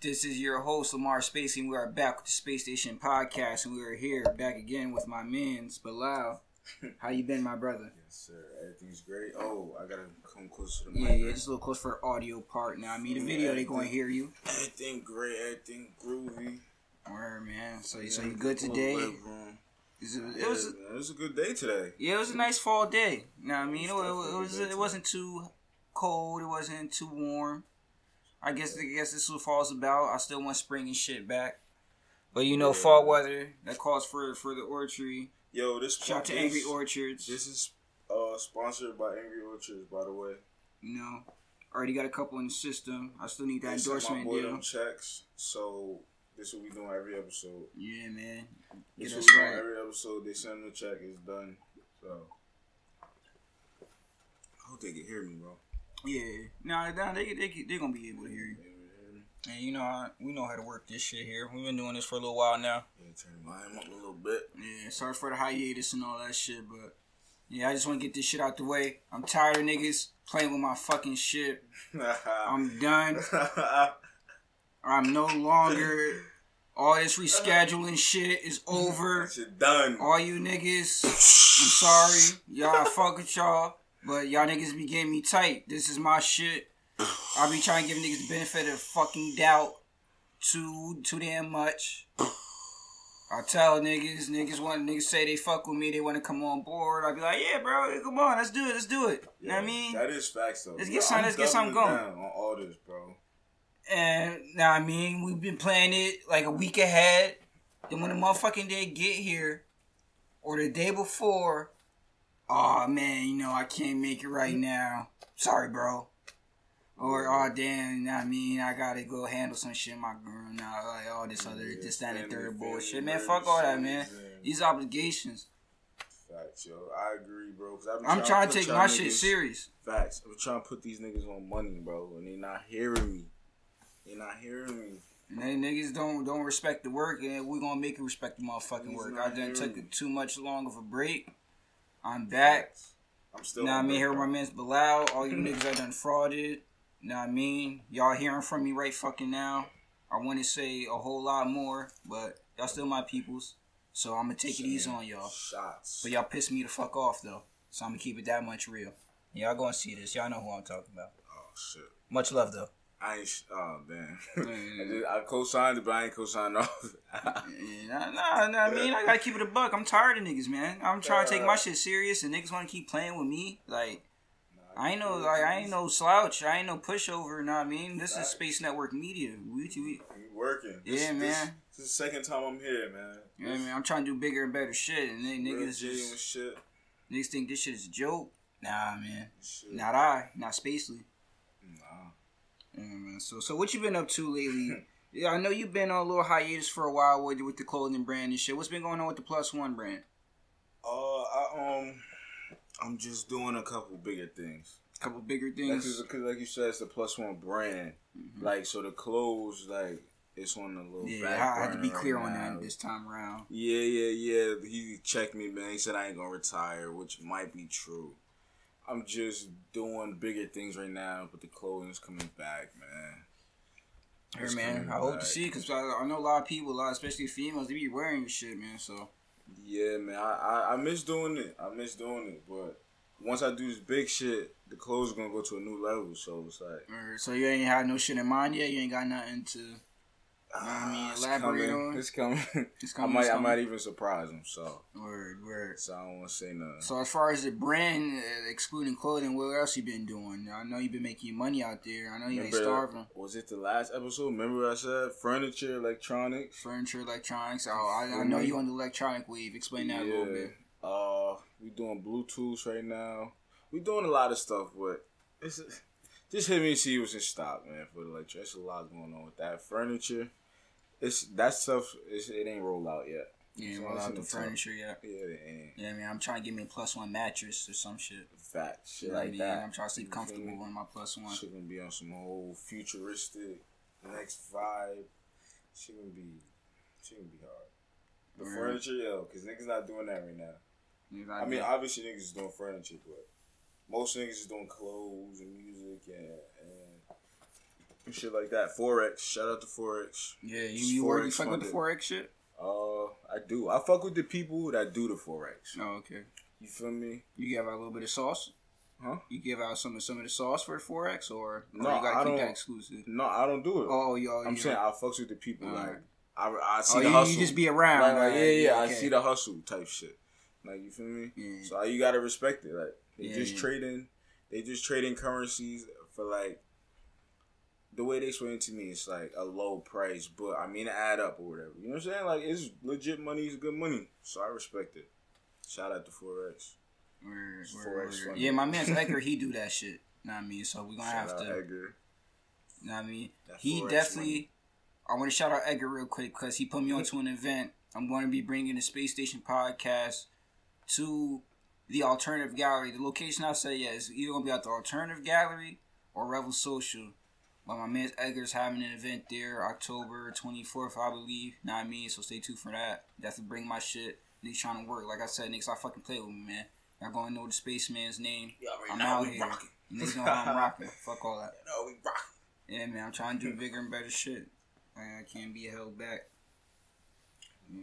This is your host, Lamar Spacey, and we are back with the Space Station Podcast, and we are here back again with my mans, Bilal. How you been, my brother? Yes, sir. Everything's great. Oh, I gotta come closer to the Yeah, mic. yeah, just a little close for the audio part. Now, I mean, the video they gonna hear you. Everything great. Everything groovy. Word, man. So, so you good today? It, Yeah, it was, it was a good day today. yeah, it was a nice fall day. Now, I mean, it, was, it was, it wasn't too cold. It wasn't too warm. I guess, I guess this is what fall's about. I still want spring and shit back. But you know, Yeah. fall weather that calls for for the orchard. Yo, this Shout out to Angry Orchards. This is uh sponsored by Angry Orchards, by the way. you know, already got a couple in the system. I still need that They sent my endorsement boy deal. them checks, so this is what we doing every episode. Yeah, man. This Get is us what we doing every episode. They send the check. It's done. So I hope they can hear me, bro. Yeah. Nah, nah, they they they gonna be able to hear you. They can hear me. And you know, I, we know how to work this shit here. We've been doing this for a little while now. Yeah, turn volume up a little bit. Yeah, sorry for the hiatus and all that shit, but yeah, I just want to get this shit out the way. I'm tired of niggas playing with my fucking shit. I'm done. I'm no longer. All this rescheduling shit is over. Shit done. All you niggas, I'm sorry. Y'all I fuck with y'all. But y'all niggas be getting me tight. This is my shit. I be trying to give niggas the benefit of fucking doubt too too damn much. I tell niggas, niggas want niggas say they fuck with me, they want to come on board. I be like, yeah, bro, come on, let's do it, let's do it. You know what I mean? That is facts though. Let's get some- let's get something going. on all this, bro. And now I mean, we've been playing it like a week ahead. Then when the motherfucking day get here, or the day before, oh man, you know I can't make it right now. Sorry, bro. Or oh damn, you know what I mean I gotta go handle some shit in my girl now, like all this other Yeah, this that and third bullshit, man. Fuck all that, man. and- These obligations. Facts, yo. I agree, bro. 'cause I be I'm trying to take my shit serious. Facts. I'm trying to put these niggas on money, bro, and they not hearing me. They not hearing me. And they niggas don't don't respect the work, and we gonna make you respect the motherfucking Niggas work. I done took too much long of a break. I'm back. I'm still. Now I on mean, break, here with my man's Bilal, all you niggas I done frauded. Now I mean, y'all hearing from me right fucking now. I want to say a whole lot more, but y'all still my peoples, so I'm gonna take it easy on y'all. Shots. But y'all piss me the fuck off though, so I'm gonna keep it that much real. Y'all gonna see this. Y'all know who I'm talking about. oh shit. Much love though. I ain't. sh- Oh. Mm. I, just, I co-signed it, but I ain't co-signed off. Yeah, nah, nah, I mean, I gotta keep it a buck. I'm tired of niggas, man. I'm trying to take my shit serious, and niggas want to keep playing with me. Like, I ain't no, like, I ain't no slouch. I ain't no pushover. Know what I mean? This is Space Network Media. We, we, We working. Yeah, man. This, this is the second time I'm here, man. what I mean? I'm trying to do bigger and better shit, and then niggas just shit. niggas think this shit is a joke. Nah, man, shit. not I, not Spacely. Yeah, man. So, so what you been up to lately? yeah, I know you've been on a little hiatus for a while with with the clothing brand and shit. What's been going on with the Plus One brand? Uh, I um, I'm just doing a couple bigger things. A couple bigger things. Because, like you said, it's the plus one brand. Like, so the clothes, like, it's on the little Yeah, I had to be clear on that this time around. Yeah, yeah, yeah. He checked me, man. He said I ain't gonna retire, which might be true. I'm just doing bigger things right now, but the clothing's coming back, man. Hey It's man, I hope to see because I, I know a lot of people, a lot, especially females, they be wearing shit, man. So Yeah, man. I, I I miss doing it. I miss doing it, but once I do this big shit, the clothes gonna go to a new level. So it's like, so you ain't had no shit in mind yet. You ain't got nothing to. I mean, ah, it's elaborate coming. on? It's coming. It's coming. I might it's I might even surprise him. So Word, word. so I don't want to say nothing. So as far as the brand, uh, excluding clothing, what else you been doing? I know you've been making money out there. I know you ain't starving. Was it the last episode? Remember I said furniture, electronics. Furniture, electronics. Oh, I, I know you on the electronic wave. Explain that a little bit. Uh, we doing Bluetooth right now. We doing a lot of stuff, but it's just hit me and see what's in stock, man. For the electric, there's a lot going on with that furniture. It's that stuff. It's, it ain't rolled out yet. Yeah, So roll it's out the the furniture, yeah. Yeah, it ain't Yeah, man, I'm trying to get me a plus one mattress or some shit. fat shit You know what I like mean? that. I'm trying to sleep comfortable on my plus one. Shit gonna be on some whole futuristic next vibe. She gonna be, she gonna be hard. The Word. furniture, yo, cause niggas not doing that right now. I mean, obviously niggas is doing furniture, but most niggas is doing clothes and music and, and shit like that. Forex. Shout out to Forex. Yeah, you, you work you Forex fuck with the forex shit. Uh, I do. I fuck with the people that do the Forex. Oh, okay. You feel me? You give out a little bit of sauce. Huh? You give out some of some of the sauce for the forex, or, or No, you gotta I keep that exclusive. No, I don't do it. Oh, yo, I'm you saying I fucks with the people. Alright. Like I, I see oh, the you, hustle. you just be around. Like, like, right? yeah, yeah, I see the hustle type shit. Like you feel me? Yeah. So you gotta respect it. Like they Yeah, just yeah. trading, they just trading currencies for like the way they explain it to me. It's like a low price, but I mean add up or whatever. You know what I'm saying? Like it's legit money. It's good money. So I respect it. Shout out to forex. Word, word, forex word. Yeah, my man's Edgar, he do that shit. You know what I mean? So we're gonna Shout have out to. Edgar. Know what I mean? That He Forex definitely. money. I want to shout out Edgar real quick because he put me onto an event. I'm going to be bringing the Space Station podcast to the Alternative Gallery. The location I say yeah is either to be at the Alternative Gallery or Revel Social. But my man Edgar's having an event there October 24th, I believe. Know what I mean? So stay tuned for that. Definitely bring my shit. Niggas trying to work. Like I said, niggas, I fucking play with me, man. Y'all going to know the spaceman's name. Yeah, right I'm now out we here. rocking. Niggas know how I'm rocking. Fuck all that. No, we rocking. Yeah, man, I'm trying to do bigger and better shit. Like, I can't be held back. Yeah,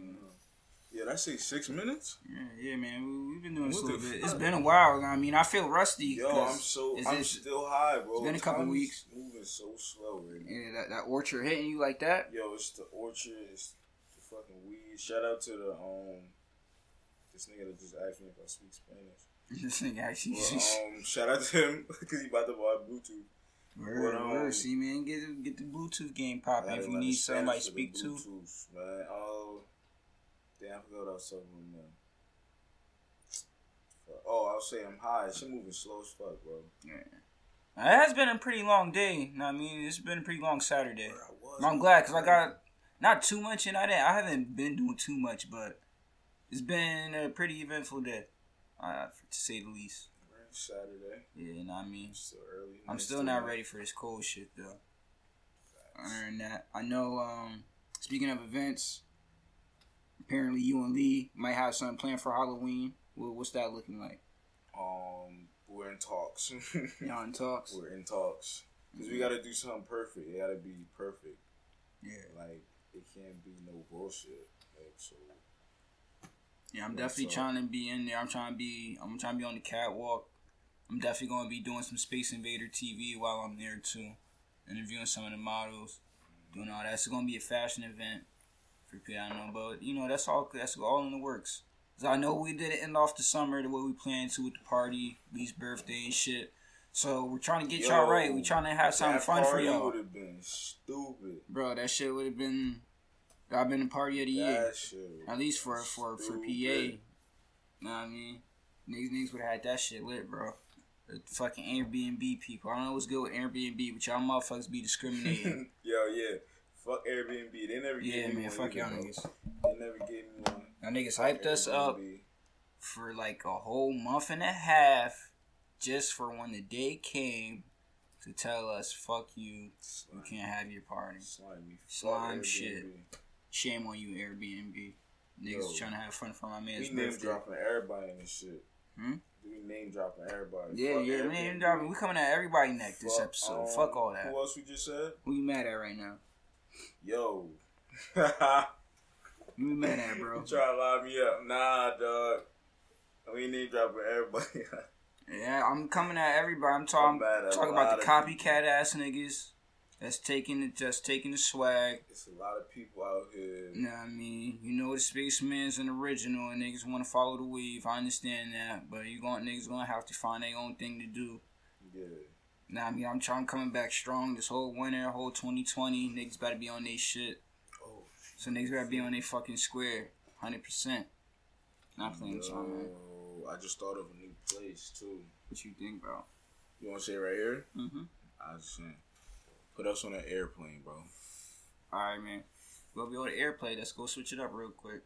Yeah, that's say six minutes. yeah, yeah, man. We, we've been doing this a little bit. It's been a while. I mean, I feel rusty. Yo, I'm so I'm just- still high, bro. it's been a couple Time's weeks. Moving so slow now. yeah, that, that orchard hitting you like that. Yo, it's the orchard. It's the fucking weed. Shout out to the um this nigga that just asked me if I speak Spanish. this thing actually. Well, um, shout out to him because he about to buy Bluetooth. word, but, um, word. See, man, get get the Bluetooth game popping if you need somebody to speak to. Man. Oh, damn, I forgot what I was talking about now. Oh, I was saying I'm high. Shit moving slow as fuck, bro. Now, It has been a pretty long day. Know I mean, it's been a pretty long Saturday. Was, I'm glad because I got not too much in. I didn't. I haven't been doing too much, but it's been a pretty eventful day, uh, to say the least. Saturday. Yeah, you know what I mean. It's still early. I'm still not ready for this cold shit though. Other than that, I know. Um, speaking of events, apparently you and Lee might have something planned for Halloween. What, what's that looking like? Um, we're in talks. Y'all in talks? we're in talks because we gotta do something perfect. It gotta be perfect. Yeah, Like it can't be no bullshit. Like so. yeah. I'm definitely trying to be in there. I'm trying to be. I'm trying to be on the catwalk. I'm definitely going to be doing some Space Invader TV while I'm there too, interviewing some of the models, doing all that. It's going to be a fashion event for people I don't know, but you know that's all. That's all in the works. 'Cause I know we did it end off the summer the way we planned to with the party, Lee's birthday and shit. So we're trying to get y'all right. We're trying to have something fun for y'all, Would have been stupid. bro. That shit would have been. I've been the party of the year. Shit. At least for for for PA. Know what I mean? Niggas niggas would have had that shit lit, bro. The fucking Airbnb people. I don't know what's good with Airbnb, but y'all motherfuckers be discriminating. Yo, yeah. Fuck Airbnb. They never yeah, gave me man, fuck y'all niggas. They never gave me one. Y'all niggas hyped us up for like a whole month and a half just for when the day came to tell us, fuck you, you can't have your party. Fuck Slime shit. Shame on you, Airbnb. Niggas Yo. trying to have fun for my man's We name dropping everybody in this shit. Hmm? We name dropping everybody. Yeah, Fuck yeah, Airbnb. man. dropping- We coming at everybody neck this episode. um, Fuck all that. Who else we just said? Who you mad at right now? Yo. You mad at, bro? You try to line me up. Nah, dog. We name dropping everybody. Yeah, I'm coming at everybody. I'm talking, I'm mad at a talking about the copycat ass niggas that's taking the just taking the swag. it's a lot of people out here. You know what I mean? You know the spaceman's an original and niggas wanna follow the wave. I understand that. But you going niggas gonna have to find their own thing to do. Yeah. Now I mean I'm trying coming back strong this whole winter, whole twenty twenty. Niggas better be on their shit. Oh, So niggas better be on their fucking square. Hundred percent. Not playing with y'all, man. I just thought of a new place too. What you think, bro? You want to say it right here? Mm-hmm. I just saying. Put us on an airplane, bro. Alright, man. We'll be on the airplane. Let's go switch it up real quick.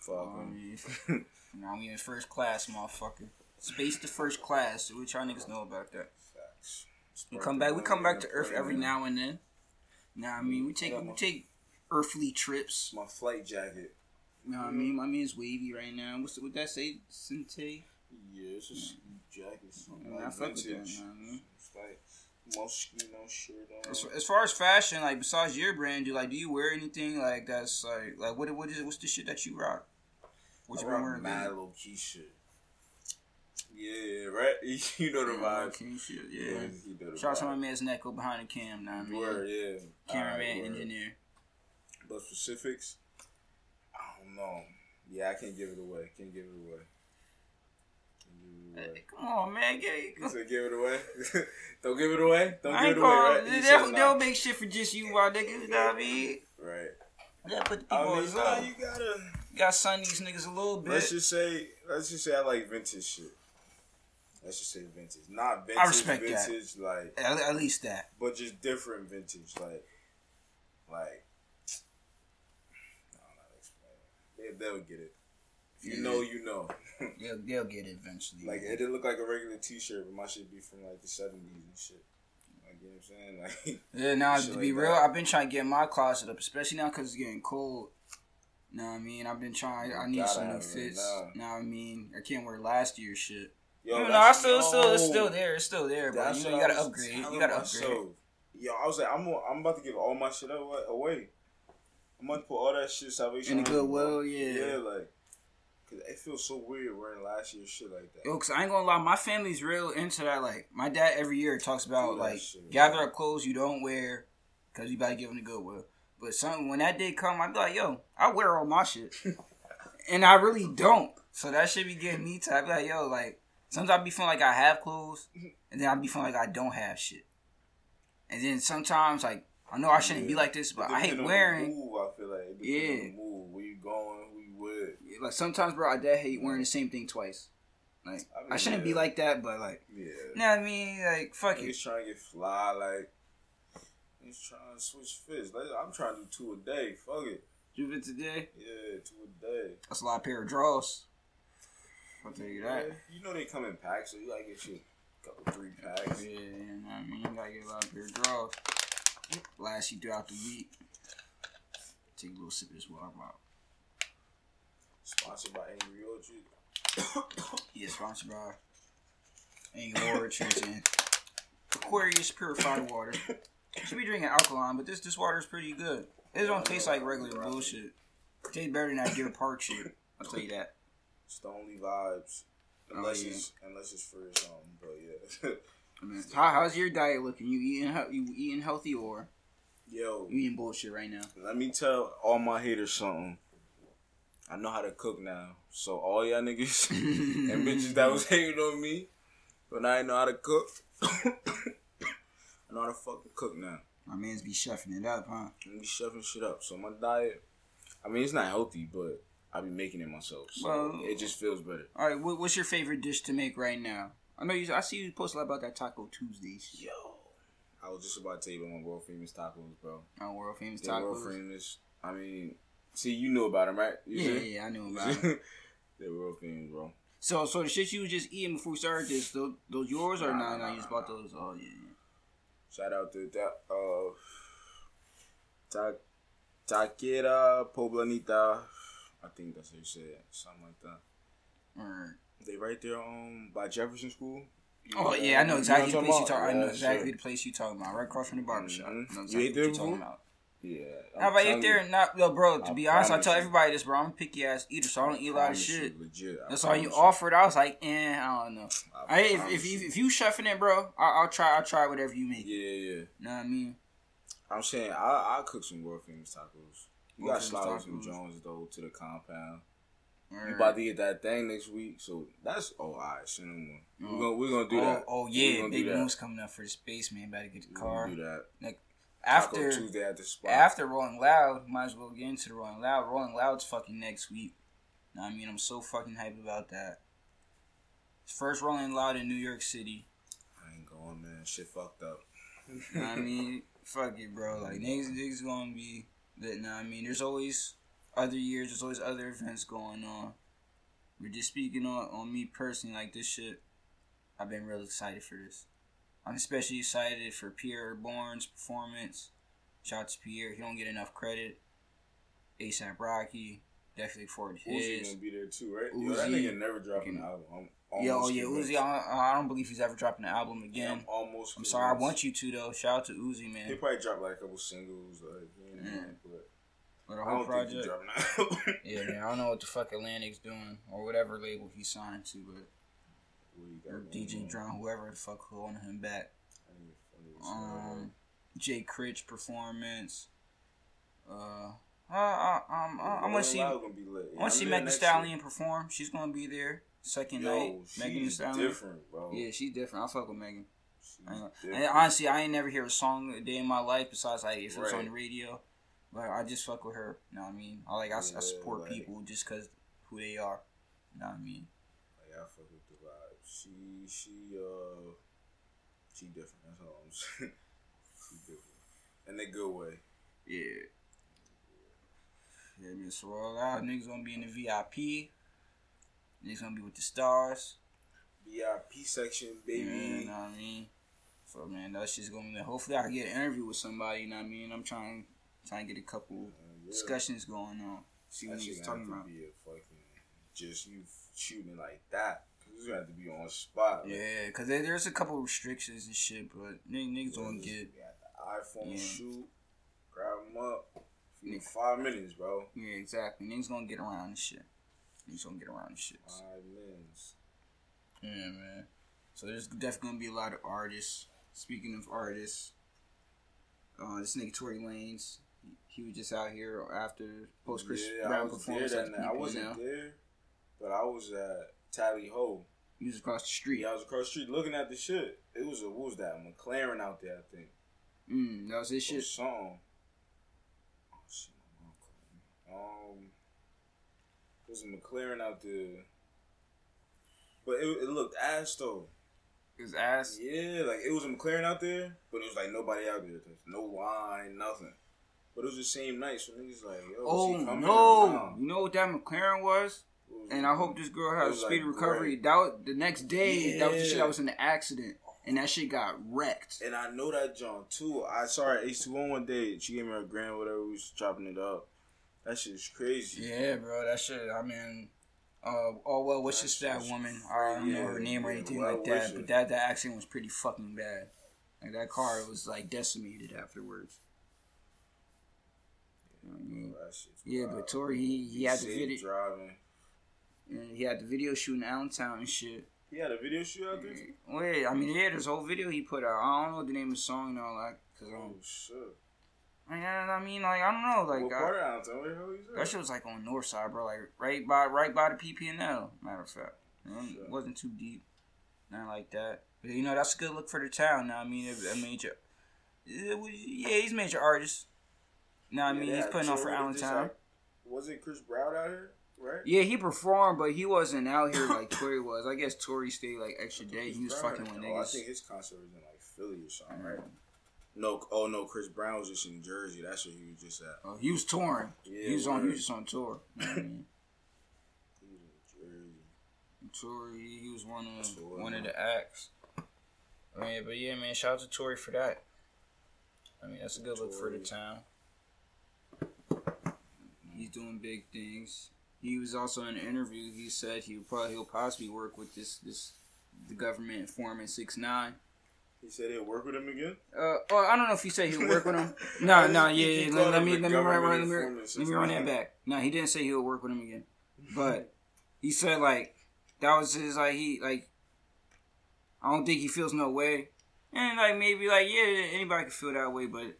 Fuck Um, now we in first class, motherfucker. Space to first class. What y'all niggas know about that? Facts. We come back. We come back to Earth every now and then. Now I mean, we take we take earthly trips. My flight jacket. You know what I mean? My man's wavy right now. What's what that say? Sente? Yeah, it's just. Yeah, I fuck with that, man. It's like, Moschino shirt on. As, as far as fashion, like besides your brand, do like do you wear anything like that's like like what what is what's the shit that you rock? What I you been rock wearing? mad low key shit. Yeah, right. You know the Yeah, vibes. shit, Yeah, yeah. you know Shout out to my man's Neko behind the cam, nah, I mean. Word, yeah. Cameraman, word. engineer. But specifics, I don't know. Yeah, I can't give it away. Can't give it away. Can't give it away. Hey, come on, man, get You said give it away. Don't give it away. Don't I give it away. Right? They'll, they'll make shit for just you, my niggas. You know what I mean? Right. Yeah, put the people I on mean, the nah, you gotta. You got sun these niggas a little bit. Let's just say. Let's just say I like vintage shit. Let's just say vintage, not vintage. I respect that. vintage, like, at, at least that. but just different vintage, like, like. I don't know how to explain. They, they'll get it. If you Yeah. know, you know. They'll, they'll get it eventually. Like it didn't look like a regular T-shirt, but my shit be from like the seventies and shit. Like you know what I'm saying? Like Yeah, now to be like real, that. I've been trying to get my closet up, especially now because it's getting cold. Know what I mean? I've been trying. I need some new fits. now. Know what I mean? I can't wear last year's shit. Yo, no, I still, still, it's still there. It's still there, but that's you know, you gotta upgrade. You gotta upgrade. myself. Yo, I was like, I'm, I'm about to give all my shit away. away. I'm about to put all that shit Salvation In the bro. Goodwill, yeah. Yeah, like, cause it feels so weird wearing last year's shit like that. Yo, cause I ain't gonna lie, my family's real into that. Like, my dad every year talks about like shit, gather up clothes you don't wear, cause you about to give them to Goodwill. But some when that day come, I be like, yo, I wear all my shit, and I really don't. So that should be getting me to. I be like, yo, like sometimes I be feeling like I have clothes, mm-hmm. and then I be feeling like I don't have shit. And then sometimes like I know I shouldn't be like this, but I hate depend on the wearing. Move, I feel like. Yeah. move. Where you going? Who you with? Like sometimes, bro, I dead hate wearing the same thing twice. Like I I, shouldn't be like that, but like, Yeah. you know what I mean? Like, fuck it. Niggas trying to get fly, like he's trying to switch fits. Like, I'm trying to do two a day. Fuck it. Do it today. Yeah, two a day. That's a lot of pair of draws. I'll tell you that. Yeah, you know they come in packs, so you gotta get you a couple three packs. Yeah, you know what I mean? You gotta get a lot of of draws. Last you throughout the week. Take a little sip of this water bottle. Sponsored by Angry Orchard. Yeah, sponsored by Angry Orchards and Aquarius Purified Water. Should be drinking alkaline, but this this water is pretty good. It don't taste like regular bullshit. It tastes better than that Deer Park shit. I'll tell you that. Stonely vibes. Oh, Unless yeah. it's unless it's free or something, but yeah. I mean, how, how's your diet looking? You eating you eating healthy or Yo, you eating bullshit right now? let me tell all my haters something. I know how to cook now, so all y'all niggas and bitches that was hating on me but I know how to cook, I know how to fucking cook now. My man's be chefing it up, huh? I'm be shoving shit up. So my diet, I mean, it's not healthy, but I be making it myself, so Well- it just feels better. All right, what, what's your favorite dish to make right now? I know you. I see you post a lot about that Taco Tuesdays. Yo, I was just about to tell you about my world famous tacos, bro. Oh, world famous They're world famous. I mean, see, you knew about them, right? You Yeah, see? yeah, I knew about them. They're world famous, bro. So, so the shit you was just eating before we started this, those, those yours or Nah, nah, nah, nah, nah, you just bought those? Oh yeah, yeah. Shout out to that uh Ta Taquera Poblanita. I think that's how you say it. Something like that. Alright. They right there on by Jefferson School. Oh know- yeah, I know you exactly the place you talking talk. I know exactly the place you talking about. Right across from the barbershop. Mhm. I know You exactly there what you talking about. Yeah. I telling eat there, you. not yo, bro. To I be honest, I tell you. everybody this, bro. I'm a picky ass eater, so I don't eat a lot of you, shit. Legit. I That's all you offered. I was like, eh, I don't know. I I, if, if you you. if you chefing it, bro, I, I'll try. I'll try whatever you make. Yeah, yeah. Know what I mean? I'm saying I I cook some world famous tacos. You got Slowers and. Jones though to the compound. You Or- about to get that thing next week, so that's oh send them one. Oh. We're gonna we're gonna do oh, that. oh yeah, big moves coming up for the space man. Better get the We're car. do that. After Tuesday at the spot. after Rolling Loud, might as well get into the Rolling Loud. Rolling Loud's fucking next week. Know what I mean, I'm so fucking hyped about that. First Rolling Loud in New York City. I ain't going, man. Shit fucked up. Know what I mean, fuck it, bro. Like niggas, niggas gonna be Know what I mean, there's always other years. There's always other events going on. We're just speaking on on me personally, like this shit. I've been real excited for this. I'm especially excited for Pi'erre Bourne's performance. Shout out to Pierre. He don't get enough credit. ASAP Rocky. Definitely for Uzi his. gonna be there too, right? Yo, that nigga never dropping an album. Yo, yeah. Uzi. I, I don't believe he's ever dropping an album Yeah, again. I'm almost. I'm sorry, I want you to though. Shout out to Uzi, man. He probably dropped like a couple singles, like you know, Yeah. but the I whole don't think he project. Yeah, man. I don't know what the fuck Atlantic's doing or whatever label he signed to, but What you got or DJ on? Whoever the fuck holding him back. That nigga funny as hell. Um, Jay Critch performance. Uh, I, I, um, I, I'm gonna see. I want to see Megan Stallion perform. She's gonna be there second year. night. Yo, Megan Thee Stallion. different, bro. Yeah, she's different. I fuck with Megan. I ain't gonna- different. And honestly, I ain't never hear a song a day in my life besides like if Right. on the radio. But I just fuck with her. You know what I mean? I like I, I support like- people just cause who they are. You know what I mean? Like, I fuck with the vibe. She, she, uh, she different. That's all I'm saying. she different in a good way. Yeah. Yeah, man. So all out niggas gonna be in the VIP. Niggas gonna be with the stars. VIP section, Yeah, baby. you know what I mean? So man, that's just gonna be. Hopefully, I can get an interview with somebody. You know what I mean? I'm trying, trying to get a couple yeah. discussions going on. See what That shit niggas gonna talking about. Be a fucking just you shooting like that. Cause it's gonna have to be on spot. like, Yeah, cause there, there's a couple restrictions and shit, but niggas, niggas gonna get. We got the iPhone Yeah. shoot, grab them up. Five minutes, bro. Yeah, exactly. Niggas gonna get around this shit. Niggas gonna get around shit. Five minutes. Yeah, man. So there's definitely gonna be a lot of artists. Speaking of artists, uh, this nigga Tory Lanez, he, he was just out here after post Chris yeah, I Brown was performance there at that. I wasn't there, but I was at Tally Ho. He was across the street. Yeah, I was across the street looking at the shit. It was a what was that? McLaren out there, I think. Mm, that was his shit. Song. Oh shit, my mom calling me. Um, was a McLaren out there, but it, it looked ass though. His ass. Yeah, like it was a McLaren out there, but it was like nobody out there. There's no line, nothing. But it was the same night, so niggas like, yo, Oh is he coming no! You know what that McLaren was? Was- And I hope this girl has speedy like, recovery. great. That was the next day. That was the shit Yeah. that was in the accident, and that shit got wrecked. And I know that John too. I saw her at H2O one day. She gave me her grand, whatever. We was chopping it up. That shit's crazy. Yeah, bro, that shit. I mean, uh, oh well, what's just that woman? I don't know her yeah, name or anything well like that, but that that accident was pretty fucking bad. Like that car was like decimated afterwards. You know what I mean? Yeah, wild. but Tory, he he had the video, driving. and he had the video shooting Allentown and shit. He had a video shoot out there. Wait, I mean, yeah, a whole video he put out. I don't know the name of the song and all that, cause Oh um, shit! man, I mean, like I don't know, like what I- part of Allentown? Where the hell is That shit was like on north side, bro. Like right by right by the PP&L. Matter of fact, You know, Sure. it wasn't too deep, nothing like that. But you know, that's a good look for the town. Now, I mean, a, a major, was, yeah, he's a major artist. Now, I Yeah, mean, he's putting on for Allentown. like- Was it Chris Brown out here? Right. Yeah, he performed, but he wasn't out here like Tory was. I guess Tory stayed like extra day. He was Chris fucking with Oh, I think his concert was in like Philly or something, Right. No, oh no, Chris Brown was just in Jersey. That's where he was just at. Oh, he was touring. Yeah, he was on. He was just on tour. You know I mean? He was in Jersey. Tory, he was one of Tory, one of the acts. I mean, but yeah, man, shout out to Tory for that. I mean, that's a good look for the Tory. town. He's doing big things. He was also in an interview. He said he would probably he'll possibly work with this this the government informant six nine. He said he'll work with him again. Uh, oh, I don't know if he said he'll work with him. No, no, yeah, yeah. Let, let me let me run, run, let me, let me run that back. No, he didn't say he'll work with him again, but he said like that was his like he like. I don't think he feels no way, and like maybe like yeah, anybody can feel that way, but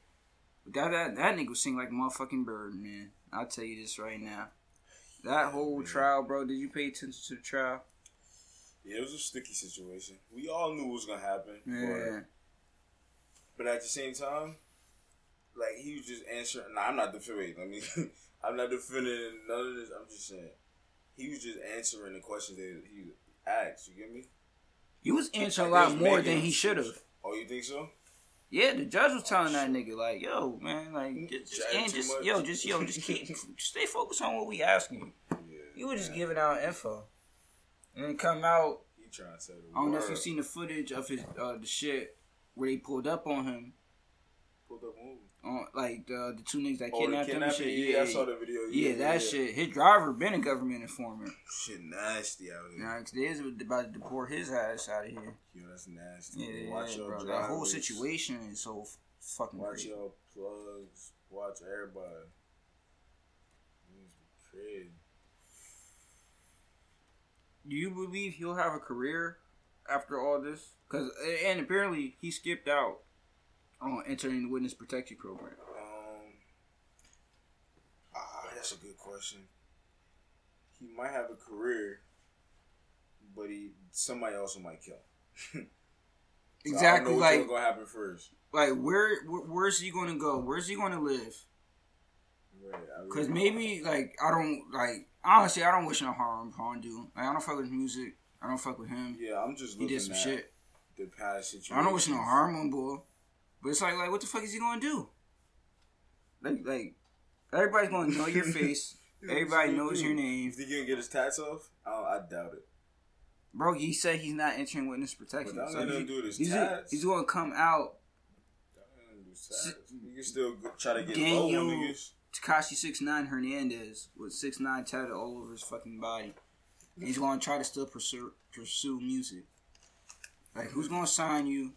that that that nigga was sing like a motherfucking bird, man. I'll tell you this right now. That whole trial, bro. Did you pay attention to the trial? Yeah, it was a sticky situation. We all knew what was gonna happen. Yeah. But, but at the same time, like he was just answering. Nah, I'm not defending. I mean, I'm not defending none of this. I'm just saying he was just answering the questions that he asked. You get me? He was answering a lot more than he should have. Oh, you think so? Yeah, the judge was telling that oh, nigga like, "Yo, man, like, mm, just, just, and just much. yo, just yo, just keep, just stay focused on what we asking you. Yeah. You were just giving out info, and come out. He trying to say the I don't know if you've seen the footage of his uh, the shit where they pulled up on him, pulled up? On like the the two niggas that Oh, kidnapped him. Shit. Yeah, I saw the video. Yeah, that shit. His driver been a government informant. Shit nasty out here. 'cause they is about to deport his ass out of here. Yo, that's nasty. Yeah, Watch your bro. drivers. That whole situation is so fucking Watch crazy. your plugs. Watch everybody. Be crazy. Do you believe he'll have a career after all this? Cause and apparently he skipped out on entering the witness protection program. Um, ah, that's a good question. He might have a career, but he somebody else might kill. him. So Exactly, like gonna happen first. like where, where where's he going to go? Where's he going to live? Right, Cause don't maybe like I don't like honestly I don't wish no harm upon dude. Like I don't fuck with music. I don't fuck with him. Yeah, I'm just He did some shit. the past situation. I don't wish no harm on boy. But it's like like what the fuck is he going to do? Like like everybody's going to know your face. Everybody knows your name. Is he gonna get his tats off? I, I doubt it. Bro, he said he's not entering witness protection. But So he- gonna do this he's, tats. he's going to come out. That ain't gonna do tats. You can still try to get Daniel- low on niggas. Tekashi six nine Hernandez with six nine tatted all over his fucking body. And he's going to try to still pursue pursue music. Like who's going to sign you?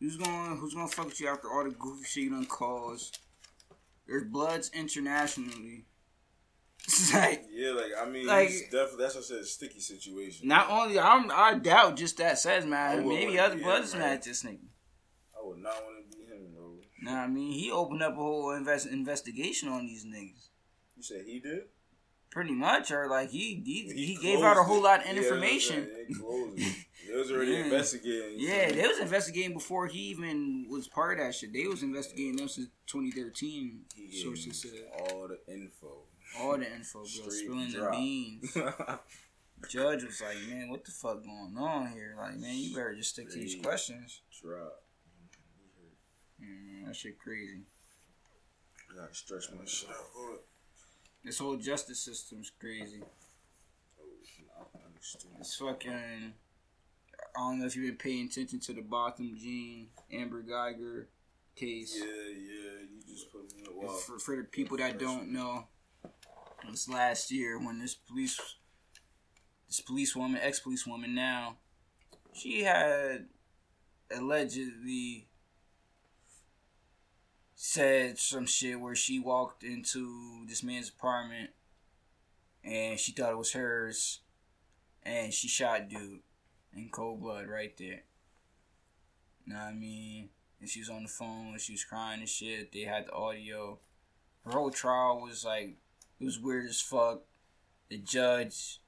Who's gonna Who's going to fuck with you after all the goofy shit you done caused? There's Bloods internationally. It's like Yeah, like I mean, Like- definitely that's what I said. A sticky situation. not only I'm, I doubt just that says man. Maybe other Bloods mad at this nigga. I would not want to be him, though. Nah, I mean he opened up a whole invest, investigation on these niggas. You said he did. Pretty much, or like he he, he, closed gave out a whole it. lot of Yeah, that's what I'm information. saying. They closed it. They was already Yeah. investigating. Yeah, they was investigating before he even was part of that shit. They was investigating them since 2013. He Sources said all the info. all the info, bro, Straight spilling the beans. Judge was like, "Man, what the fuck going on here? Like, man, you better just stick to these questions." Drop. That shit crazy. I gotta stretch my shit out. This whole justice system's crazy. Oh, I. It's fucking. I don't know if you've been paying attention to the Botham Jean Amber Guyger case. Yeah, yeah. You just put me in a wall. For, for the people that don't know, it was last year when this police, this police woman, ex police woman now, she had allegedly said some shit where she walked into this man's apartment and she thought it was hers and she shot dude in cold blood right there. Know what I mean? And she was on the phone, she was crying and shit. They had the audio. Her whole trial was like, it was weird as fuck. The judge,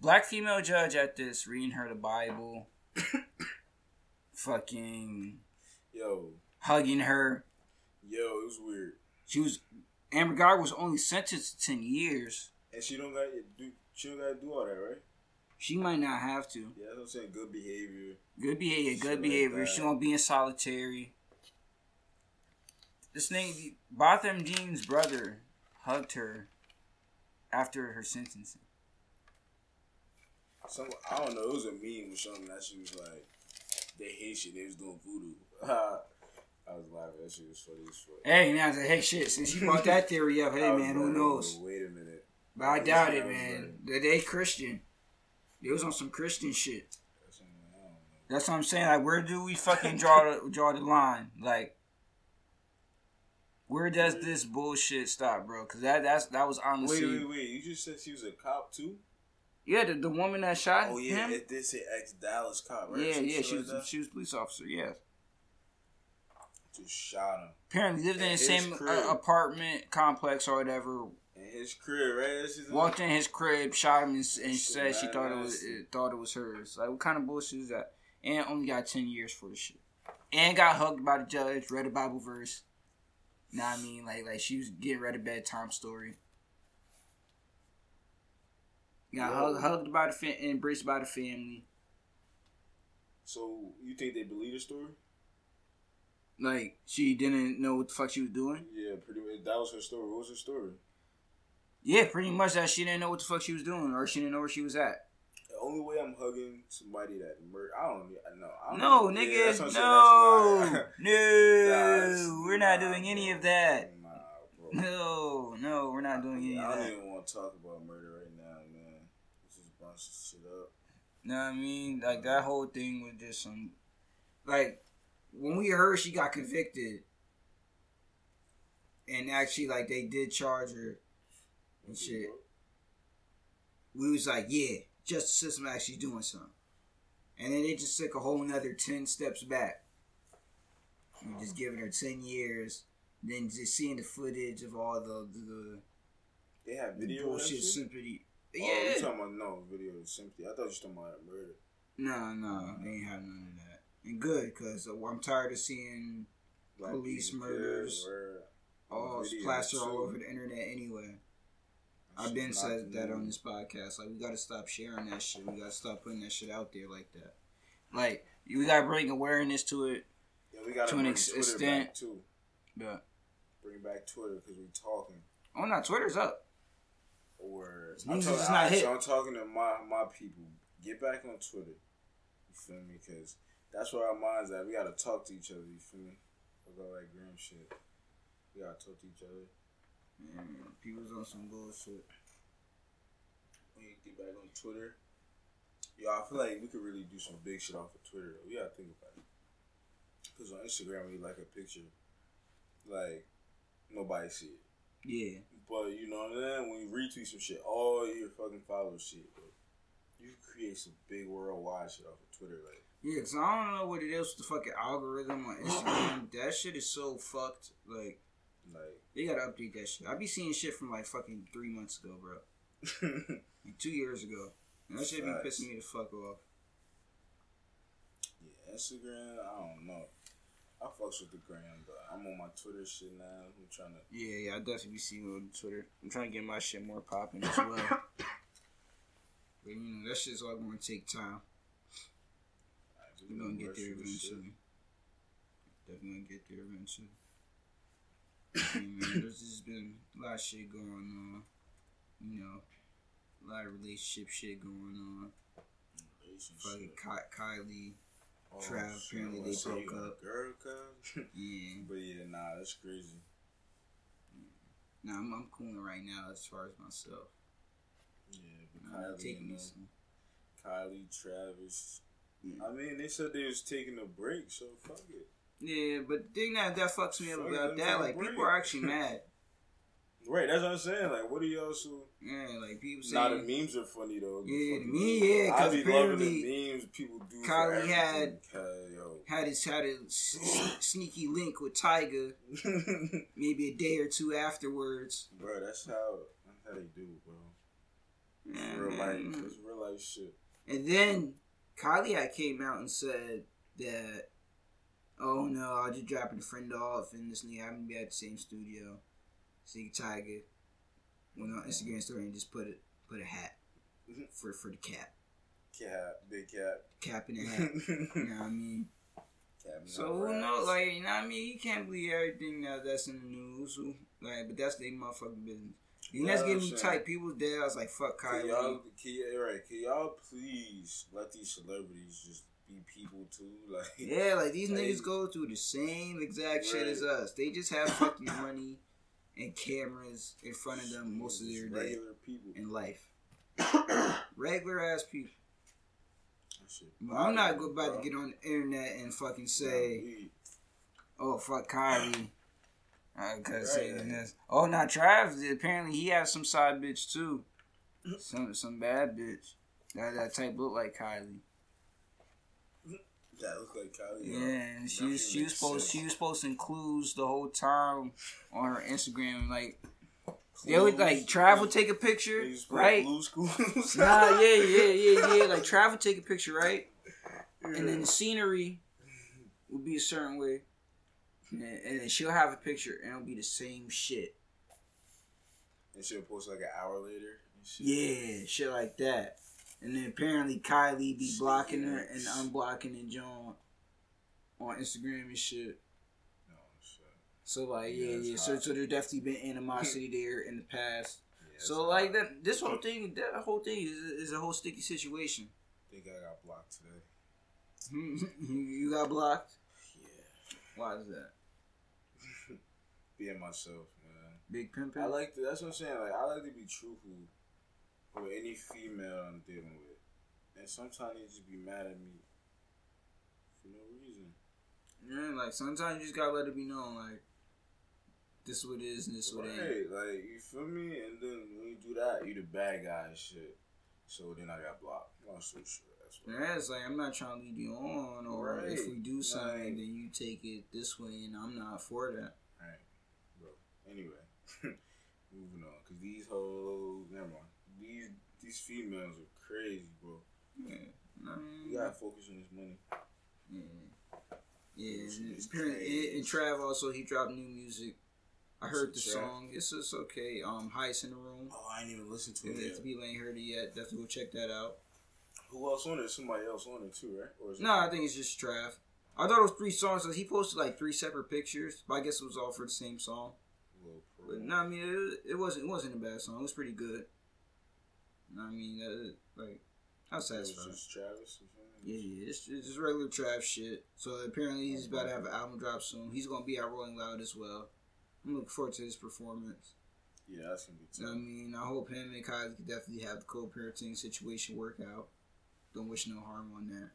black female judge at this, reading her the Bible, fucking Yo, hugging her. Yo, it was weird. She was, Amber Guyger was only sentenced to 10 years. And she don't got to do. She don't got to do all that, right? She might not have to. Yeah, that's what I'm saying. Good behavior. Good behavior, Shit good like behavior. that. she won't be in solitary. This nigga, Botham Jean's brother, hugged her after her sentencing. Some I don't know. It was a meme or something that she was like, they hate shit. They was doing voodoo. I was laughing. That shit was funny as. Hey, now I said, hey, shit. Since you brought that theory up, hey man, who knows? Wait a minute. But I doubt it, man. They, they Christian. They was on some Christian shit. That's what I'm like, I don't know. That's what I'm saying. Like, where do we fucking draw the draw the line? Like, where does this bullshit stop, bro? Because that that's that was honestly, Wait, wait, wait. You just said she was a cop too? yeah, the, the woman that shot Oh yeah, him. it did say ex Dallas cop, right? yeah, yeah, she was that? she was police officer. Yeah, shot him apparently lived in the same uh, apartment complex or whatever. in his crib, right? Walked in his crib, shot him, and, and said she thought it was it, thought it was hers. Like, what kind of bullshit is that? And only got ten years for the shit. And got hugged by the judge. Read a Bible verse. Know what I mean? Like, like she was getting read a bedtime story. Got hugged, hugged by the fa- embraced by the family. So you think they believe the story? Like she didn't know what the fuck she was doing. Yeah, pretty much. That was her story. What was her story? Yeah, pretty much that she didn't know what the fuck she was doing, or she didn't know where she was at. The only way I'm hugging somebody that murdered. I don't. Know. I don't No, know. Yeah, nigga, that's what I'm saying, no, no, we're not nah, doing any of that. Nah, bro. No, no, we're not doing any I don't even want to talk about murder right now, man. Let's just bunch this shit up. know what I mean? Like that whole thing was just some like when we heard she got convicted and actually like they did charge her and shit. We was like, yeah, justice system actually doing something. And then they just took a whole another ten steps back. We just giving her ten years. Then just seeing the footage of all the the, They have the video bullshit shit? sympathy. Oh, Yeah. you talking about no video sympathy? I thought you were talking about murder. No, no, they ain't have none of that. And good, because uh, I'm tired of seeing Black Police murders, all plastered all over the internet anyway. I've been said that on this podcast. Like, we gotta stop sharing that shit. We gotta stop putting that shit out there like that. Like, we gotta bring awareness to it. Yeah, we gotta to an bring ex- Twitter extent. back too. But, Bring back Twitter because we're talking. oh no, Twitter's up. Or I'm talking, it's not alright, hit. so I'm talking to my my people. Get back on Twitter. You feel me? Because that's where our minds at. We gotta talk to each other. You feel me? About that grim shit. We gotta talk to each other. Man, people's on some bullshit. We need to get back on Twitter. Yo, I feel like we could really do some big shit off of Twitter. though. We gotta think about it. Cause on Instagram, when you like a picture, like nobody see it. Yeah. But you know what I'm saying? When you retweet some shit, all your fucking followers see it. You create some big worldwide shit off of Twitter. Like, Yeah, because I don't know what it is with the fucking algorithm on Instagram. that shit is so fucked. Like, like they gotta update that shit. I be seeing shit from like fucking three months ago, bro. Like two years ago. And that shit be pissing me the fuck off. yeah, Instagram. I don't know. I fucks with the gram, but I'm on my Twitter shit now. I'm trying to. Yeah, yeah, I definitely be seeing it on Twitter. I'm trying to get my shit more popping as well. but you know, that shit's all gonna take time. Like, We're gonna get there rush this shit. eventually. Definitely gonna get there eventually. Yeah, man, there's just been a lot of shit going on. You know, a lot of relationship shit going on. Fucking Relationship. Ky- Kylie. Oh, Trav, shit. apparently they say broke up. Girl, cuz. Yeah. but yeah, nah, that's crazy. Nah, I'm, I'm cooling right now as far as myself. Yeah, but I'm Kylie, taking you know. Kylie, Travis. I mean, they said they was taking a break, so fuck it. Yeah, but the thing that that fucks me up Fuck about that, like people are actually mad. Right, that's what I'm saying. Like, what are y'all so? Yeah, like people say. Nah, the memes are funny though. Yeah, the meme, yeah, 'cause I loving apparently the memes people do. for Kylie had- everything, cuz, yo. had his had a sneaky link with Tyga maybe a day or two afterwards. bro, that's how that's how they do, bro. Yeah, real man. life, it's real life shit. And then Kylie had came out and said that, oh no, I just dropping a friend off and this nigga haven't be at the same studio. See Tyga went on Instagram story and just put it put a hat mm-hmm. for for the cap, Cap, big cap. cap in the hat. you know what I mean? So who knows? Like you know what I mean? You can't believe everything that's in the news. Like, but that's their motherfucking business. And that's Yeah, getting me tight. People there, I was like, fuck Can Kylie. y'all, can, y- right, can y'all please let these celebrities just be people too? Like, Yeah, like these Like- niggas go through the same exact shit as us. They just have fucking money and cameras in front of them most of their just day regular people. in life. Regular ass people. Shit I'm not about to get on the internet and fucking say, "Oh fuck Kylie," because Right. oh, not Travis. Apparently, he has some side bitch too. Some some bad bitch. That that type look like Kylie. that look like Kylie. Yeah, and she was she was supposed she was supposed to include the whole time on her Instagram. Like they would like travel, take a picture, They just put right? Nah, yeah, yeah, yeah, yeah. Like travel, take a picture, right? And then the scenery would be a certain way, and and she'll have a picture, and it'll be the same shit. and she'll post like an hour later. and shit. Yeah, shit like that. And then apparently Kylie be blocking her and unblocking and John on Instagram and shit. No, shit. So like Yeah, yeah, yeah. So so there definitely been animosity there in the past. Yeah, So like hot. that, this whole thing, that whole thing is is a whole sticky situation. think I got blocked today. you got blocked. Yeah. Why is that? Being myself, man. Big pimpin'. I like to. That's what I'm saying. Like I like to be truthful with any female I'm dealing with, and sometimes they just be mad at me for no reason. Yeah, like sometimes you just gotta let it be known, like this is what it is and this is what it ain't. Like you feel me? And then when you do that, you the bad guy and shit. So then I got blocked. Long story short, that's. Yeah, it's like I'm not trying to lead you on, or Right. if we do something, Like- then you take it this way, and I'm not for that. Anyway, moving on, cause these hoes, never mind. These these females are crazy, bro. Yeah, I mean, You gotta focus on this money. yeah, yeah. And, crazy. and Trav also he dropped new music. I heard the Trav? song. It's just okay. Um, Highest in the Room. Oh, I ain't even listened to it yet. the people ain't heard it yet, definitely go check that out. Who else on it? Somebody else on it too, right? Or is it No, I think it's just Trav. I thought it was three songs. So he posted like three separate pictures, but I guess it was all for the same song. But no, I mean it, it wasn't. It wasn't a bad song. It was pretty good. I mean, uh, like I was It was just Travis. Yeah, yeah, it's, it's just regular Trav shit. So apparently he's about to have an album drop soon. He's gonna be at Rolling Loud as well. I'm looking forward to his performance. Yeah, that's gonna be So, I mean, I hope him and Kylie can definitely have the co-parenting situation work out. Don't wish no harm on that.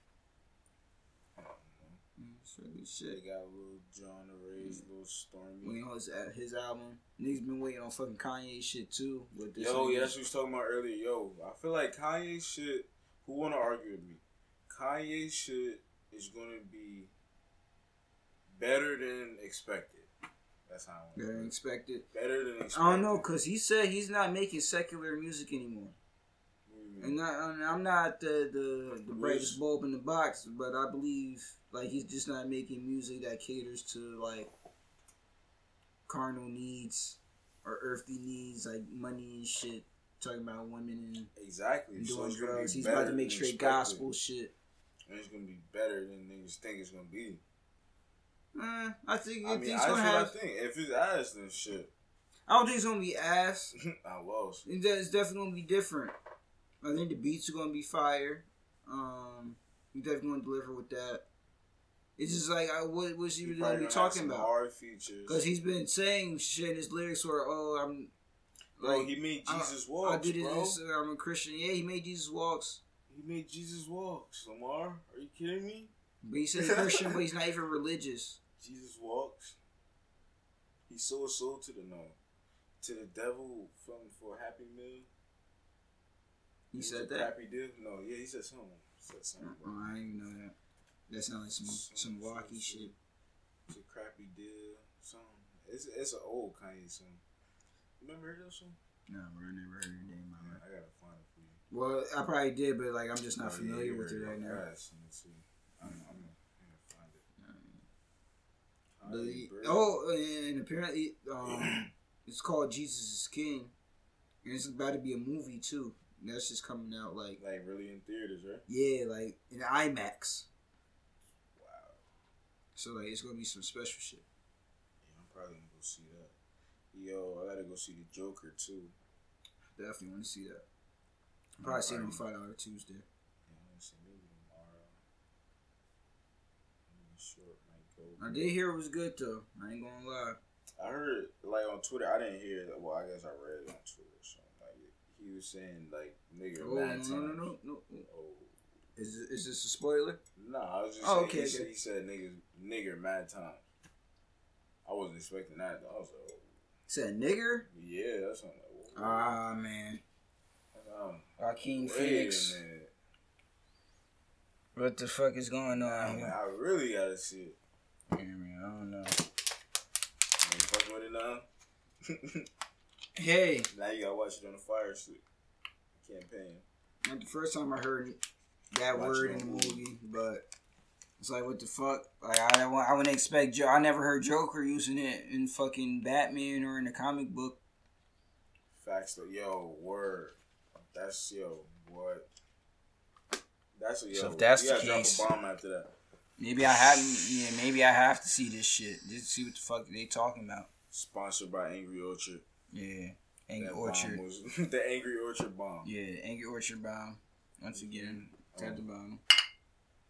I don't know. It's regular They shit. got little John Arrays, little Stormi. Waiting on his, his album. Niggas been waiting on fucking Kanye shit too. With this Yo, yeah, that's what we was talking about earlier. Yo, I feel like Kanye shit. Who wanna argue with me? Kanye shit is gonna be better than expected. That's how I want Better than expected. Better than expected. I don't know, cause he said he's not making secular music anymore. What do you mean? And and I'm not the, the the brightest bulb in the box, but I believe like he's just not making music that caters to like carnal needs or earthly needs, like money and shit. Talking about women and, Exactly. and doing be drugs. He's about to make straight gospel shit. And it's gonna be better than niggas think it's gonna be. Eh, I think I if mean, he's that's gonna what have. I think. If it's ass, then shit. I don't think it's gonna be ass. I was. It's definitely gonna be different. I think the beats are gonna be fire. Um, he's definitely gonna deliver with that. It's just like, I, what was he He really gonna be talking about? Hard features. Because he's been saying shit in his lyrics where, oh, I'm. Bro, Like, he made I- Jesus I walks, did it. bro. This, I'm a Christian. Yeah, he made Jesus walks, He made Jesus walks. Lamar, are you kidding me? but he said he's Christian, but he's not even religious. Jesus walks. He sold soul to the no, to the devil from for a happy meal. He said that. Happy deal? No, yeah, he said something. He said something. Oh, Bro. I didn't even know that. That sounds like some some wacky shit. It's a crappy deal. Something. It's it's an old Kanye song. You remember heard that song? No, bro, I never heard it in my Yeah, life. I gotta find it for you. Well, I probably did, but like I'm just not Oh, yeah, familiar you with it right now. I gotta send it to you. I'm, I'm gonna find it. Bro. oh, and apparently, um, it's called Jesus is King, and it's about to be a movie too. That's just coming out like like really in theaters, right? yeah, like in IMAX. Wow. So like it's gonna be some special shit. Yeah, I'm probably gonna go see that. Yo, I gotta go see the Joker too. Definitely want to see that. Probably see it on Friday or Tuesday. Yeah, I wanna see maybe tomorrow. Maybe short might go. I did hear it was good though. I ain't gonna lie. I heard like on Twitter. I didn't hear. it. Well, I guess I read it on Twitter. He was saying like nigga Oh mad no no no no no. Oh. Is is this a spoiler? Nah, I was just Oh, saying, okay, he, okay. Said, he said nigga nigger mad times. I wasn't expecting that. Though. I was like, oh, Said nigger. yeah, that's something. Like. Ah man, um, Joaquin Phoenix. What the fuck is going I, on mean, here? I really gotta see it. I mean, I don't know. You fucking with it now. Hey, now you gotta watch it on the Fire Stick campaign. not the first time I heard that Watch word in on the movie. movie, but it's like what the fuck? Like I don't want- I wouldn't expect. Jo- I never heard Joker using it in fucking Batman or in a comic book. Facts though, yo, word. That's yo, what? That's a yo. So if that's you the case- drop a bomb after that. Maybe I haven't. Yeah, maybe I have to see this shit just see what the fuck they talking about. Sponsored by Angry Orchard. Yeah, Angry That Orchard. was the Angry Orchard bomb. Yeah, Angry Orchard bomb. Once mm-hmm. again, It's at the oh. bottom.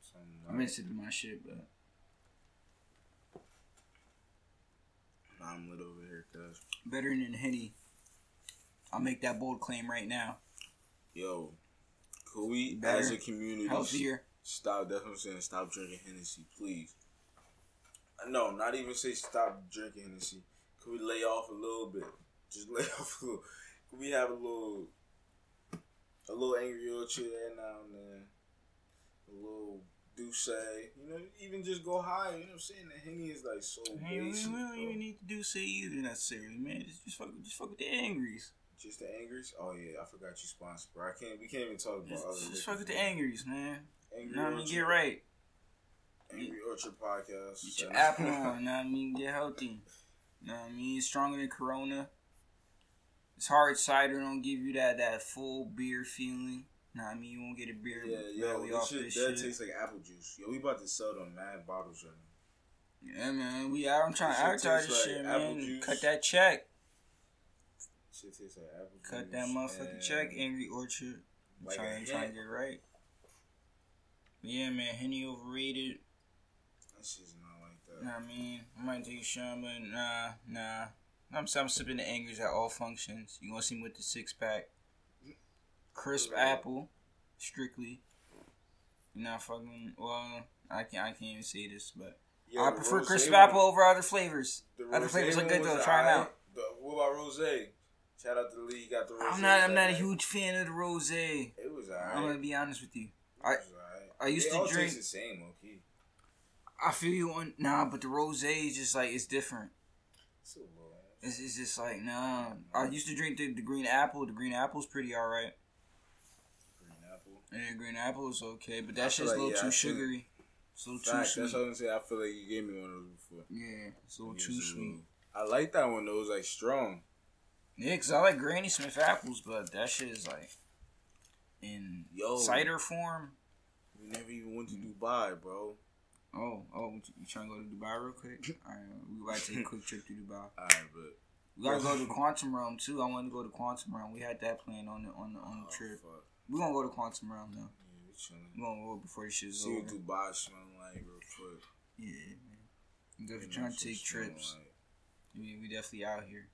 Something I've been sipping my shit, but I'm lit over here, cuz. better than Henny. I'll make that bold claim right now. Yo, could we, Better, as a community, Healthier. stop? That's what I'm saying. Stop drinking Hennessy, please. No, not even say stop drinking Hennessy. Could we lay off a little bit? Just lay off a little. We have a little, a little angry orchard every now and then? A little douce, you know, even just go high. You know what I'm saying? The Henny is like so Hey, we, we don't even need to do say either necessarily, man. Just, just fuck, just fuck with the angries. Just the Angries? Oh yeah, I forgot you sponsored, bro. I can't. We can't even talk about Just, other. just fuck with the angries, man. Angry Know what I mean? Get right. Angry Orchard podcast. Get your apple on. Know what I mean? Get healthy. Know what I mean? Stronger than Corona. It's hard cider don't give you that that full beer feeling. What I mean? You won't get a beer Yeah, yo, this off shit this that shit. tastes like apple juice. Yo, we about to sell them mad bottles right now. Yeah, man. We I'm trying to advertise this shit, man. juice. Cut that check. Shit tastes like apple juice. Cut that motherfucking check. Angry Orchard. I'm Like trying, trying to get right. But yeah, man. Henny overrated. That shit's not like that. what I mean? I might take a shot, but nah, nah. I'm, I'm sipping the Angers at all functions. You gonna see me with the six pack. Crisp Right. apple, strictly. Not fucking. Well, I can't. I can't even say this, but Yo, I prefer crisp one- apple over other flavors. the Other flavors look good though. Try them out. The, what about rose? Shout out to the league. Got the rose. I'm not. I'm not a huge fan of the rose. It was alright. I'm gonna be honest with you. It I- was alright. I used They to all drink- the same, okay. I feel you on nah, but the rose is just like it's different. It's a little. It's, it's just like nah. I used to drink the, the green apple. The green apple's pretty alright. Green apple. Yeah, green apple is okay, but that shit's like, a little yeah, too sugary. It's a little Fact, too that's sweet. what I'm saying. I feel like you gave me one of those before. Yeah, it's a little too sweet. I like that one though. It was like strong. Yeah, cause I like Granny Smith apples, but that shit is like in Yo. cider form. We never even went to Dubai, bro. Oh, oh, you trying to go to Dubai real quick? All right, we about to take a quick trip to Dubai. Alright, but We gotta go to Quantum Realm too. I want to go to Quantum Realm. We had that plan on the on the on oh, the trip. fuck. We gonna go to Quantum Realm though. Yeah, we chilling. We gonna go before this shit's See over. what Dubai smelling like real quick. Yeah, man. I'm definitely trying to take trips. like. We, we definitely out here.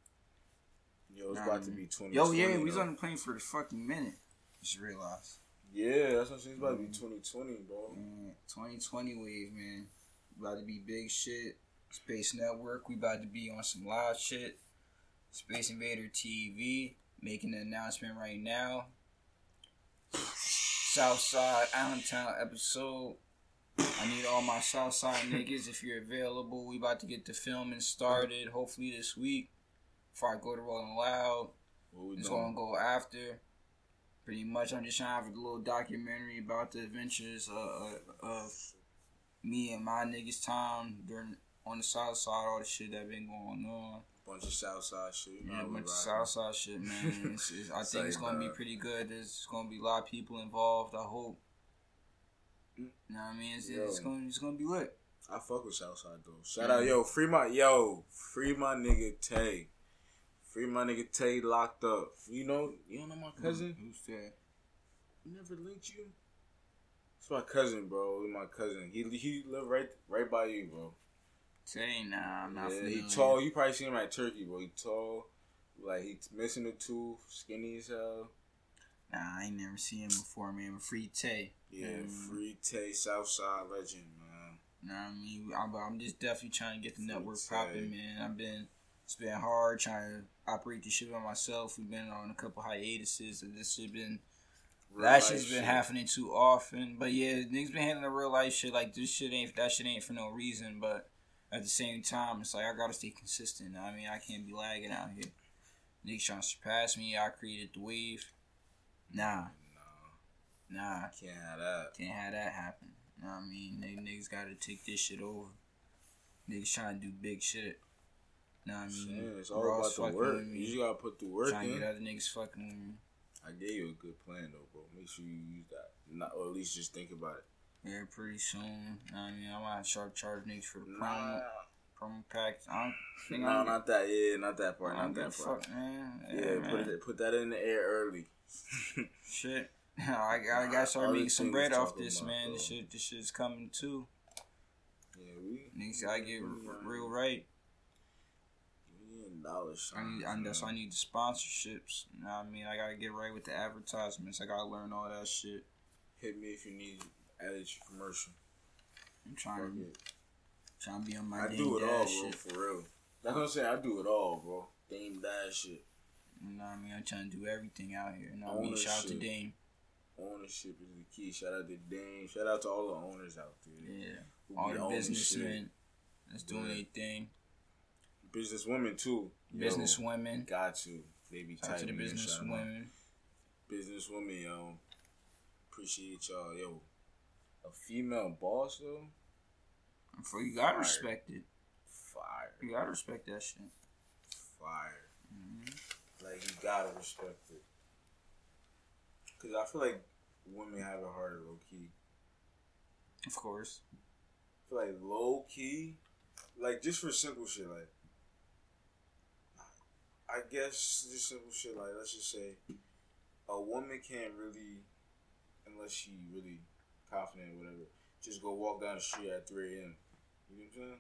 Yo, it's Nah, about to be 20. Yo, yeah, we was on the plane for a fucking minute. Just realized. Yeah, that's what. It's about to be Mhm. 2020, bro. Man, 2020 wave, man. About to be big shit. Space Network, we about to be on some live shit. Space Invader TV, making an announcement right now. Southside Allentown episode. I need all my Southside niggas if you're available. We about to get the filming started, hopefully this week. Before I go to Rolling Loud. What we It's doing? gonna go after. Pretty much, I'm just trying to have a little documentary about the adventures uh, uh, of me and my niggas' time during on the south side, all the shit that been going on. Bunch of Southside shit. You Yeah, a bunch of south side shit, man. It's, it's, I think it's gonna be pretty good. There's gonna be a lot of people involved. I hope. You know what I mean? It's, it's gonna it's gonna be lit. I fuck with Southside though. Shout Yeah. out, yo, free my yo, free my nigga Tay. Free my nigga Tay locked up. You know, you don't know my cousin? Who's that? Never linked you? It's my cousin, bro. He's my cousin. He he live right right by you, bro. Tay, nah, I'm not yeah, familiar. he tall. You probably seen him at Turkey, bro. He tall, like he missing a tooth, skinny as hell. Nah, I ain't never seen him before, man. Free Tay. Yeah, Mm. free Tay, Southside legend, man. What I mean? I'm, I'm just definitely trying to get the network Say. popping, man. I've been, it's been hard trying to operate this shit by myself. We've been on a couple hiatuses, and this shit been, Real that shit's been shit. happening too often. But yeah, niggas been handling the real life shit. Like, this shit ain't, that shit ain't for no reason. But at the same time, it's like, I gotta stay consistent. I mean, I can't be lagging out here. Niggas trying to surpass me. I created the wave. Nah, Nah, nah. can't have that. Can't have that happen. You know what I mean? Niggas gotta take this shit over. Niggas trying to do big shit. You know what I mean? Shit, it's all Ross about the work. You just gotta put the work trying to get other niggas fucking with me. I gave you a good plan though, bro. Make sure you use that. Not or at least just think about it. Yeah, pretty soon. Know I mean? I might sharp charge niggas for the Nah, promo, promo packs. I don't think no, I'm not that. Yeah, not that part. I Not that part. fuck, man. Yeah, Yeah, put it, put that in the air early. Shit. I, I gotta start making some bread off this, about, man. This shit, this shit's coming too. Yeah, we. Niggas gotta get in- real right. In. I need, I, that's why I need the sponsorships. You know what I mean? I gotta get right with the advertisements. I gotta learn all that shit. Hit me if you need edit your commercial. I'm Fuck trying, it. trying to be on my I do it all, Dash bro. shit. For real. That's what I'm saying. I do it all, bro. Dame Dash shit. You know what I mean? I'm trying to do everything out here. You know what I mean? Shout out to. Dame. Ownership is the key. Shout out to Dame. Shout out to all the owners out there. Yeah. All the businessmen that's doing Yeah. their thing. Shit. Businesswomen too. Women. Got to. They be out to the typing in, business women. Businesswomen, yo. Appreciate y'all, yo. A female boss though. For you gotta Fire. respect it. Fire. You gotta respect that shit. Fire. hmm Like you gotta respect it. Cause I feel like women have it harder low key. Of course. I feel like low key, like just for simple shit, like I guess just simple shit, like let's just say a woman can't really, unless she really confident or whatever, just go walk down the street at three a.m. You know what I'm saying?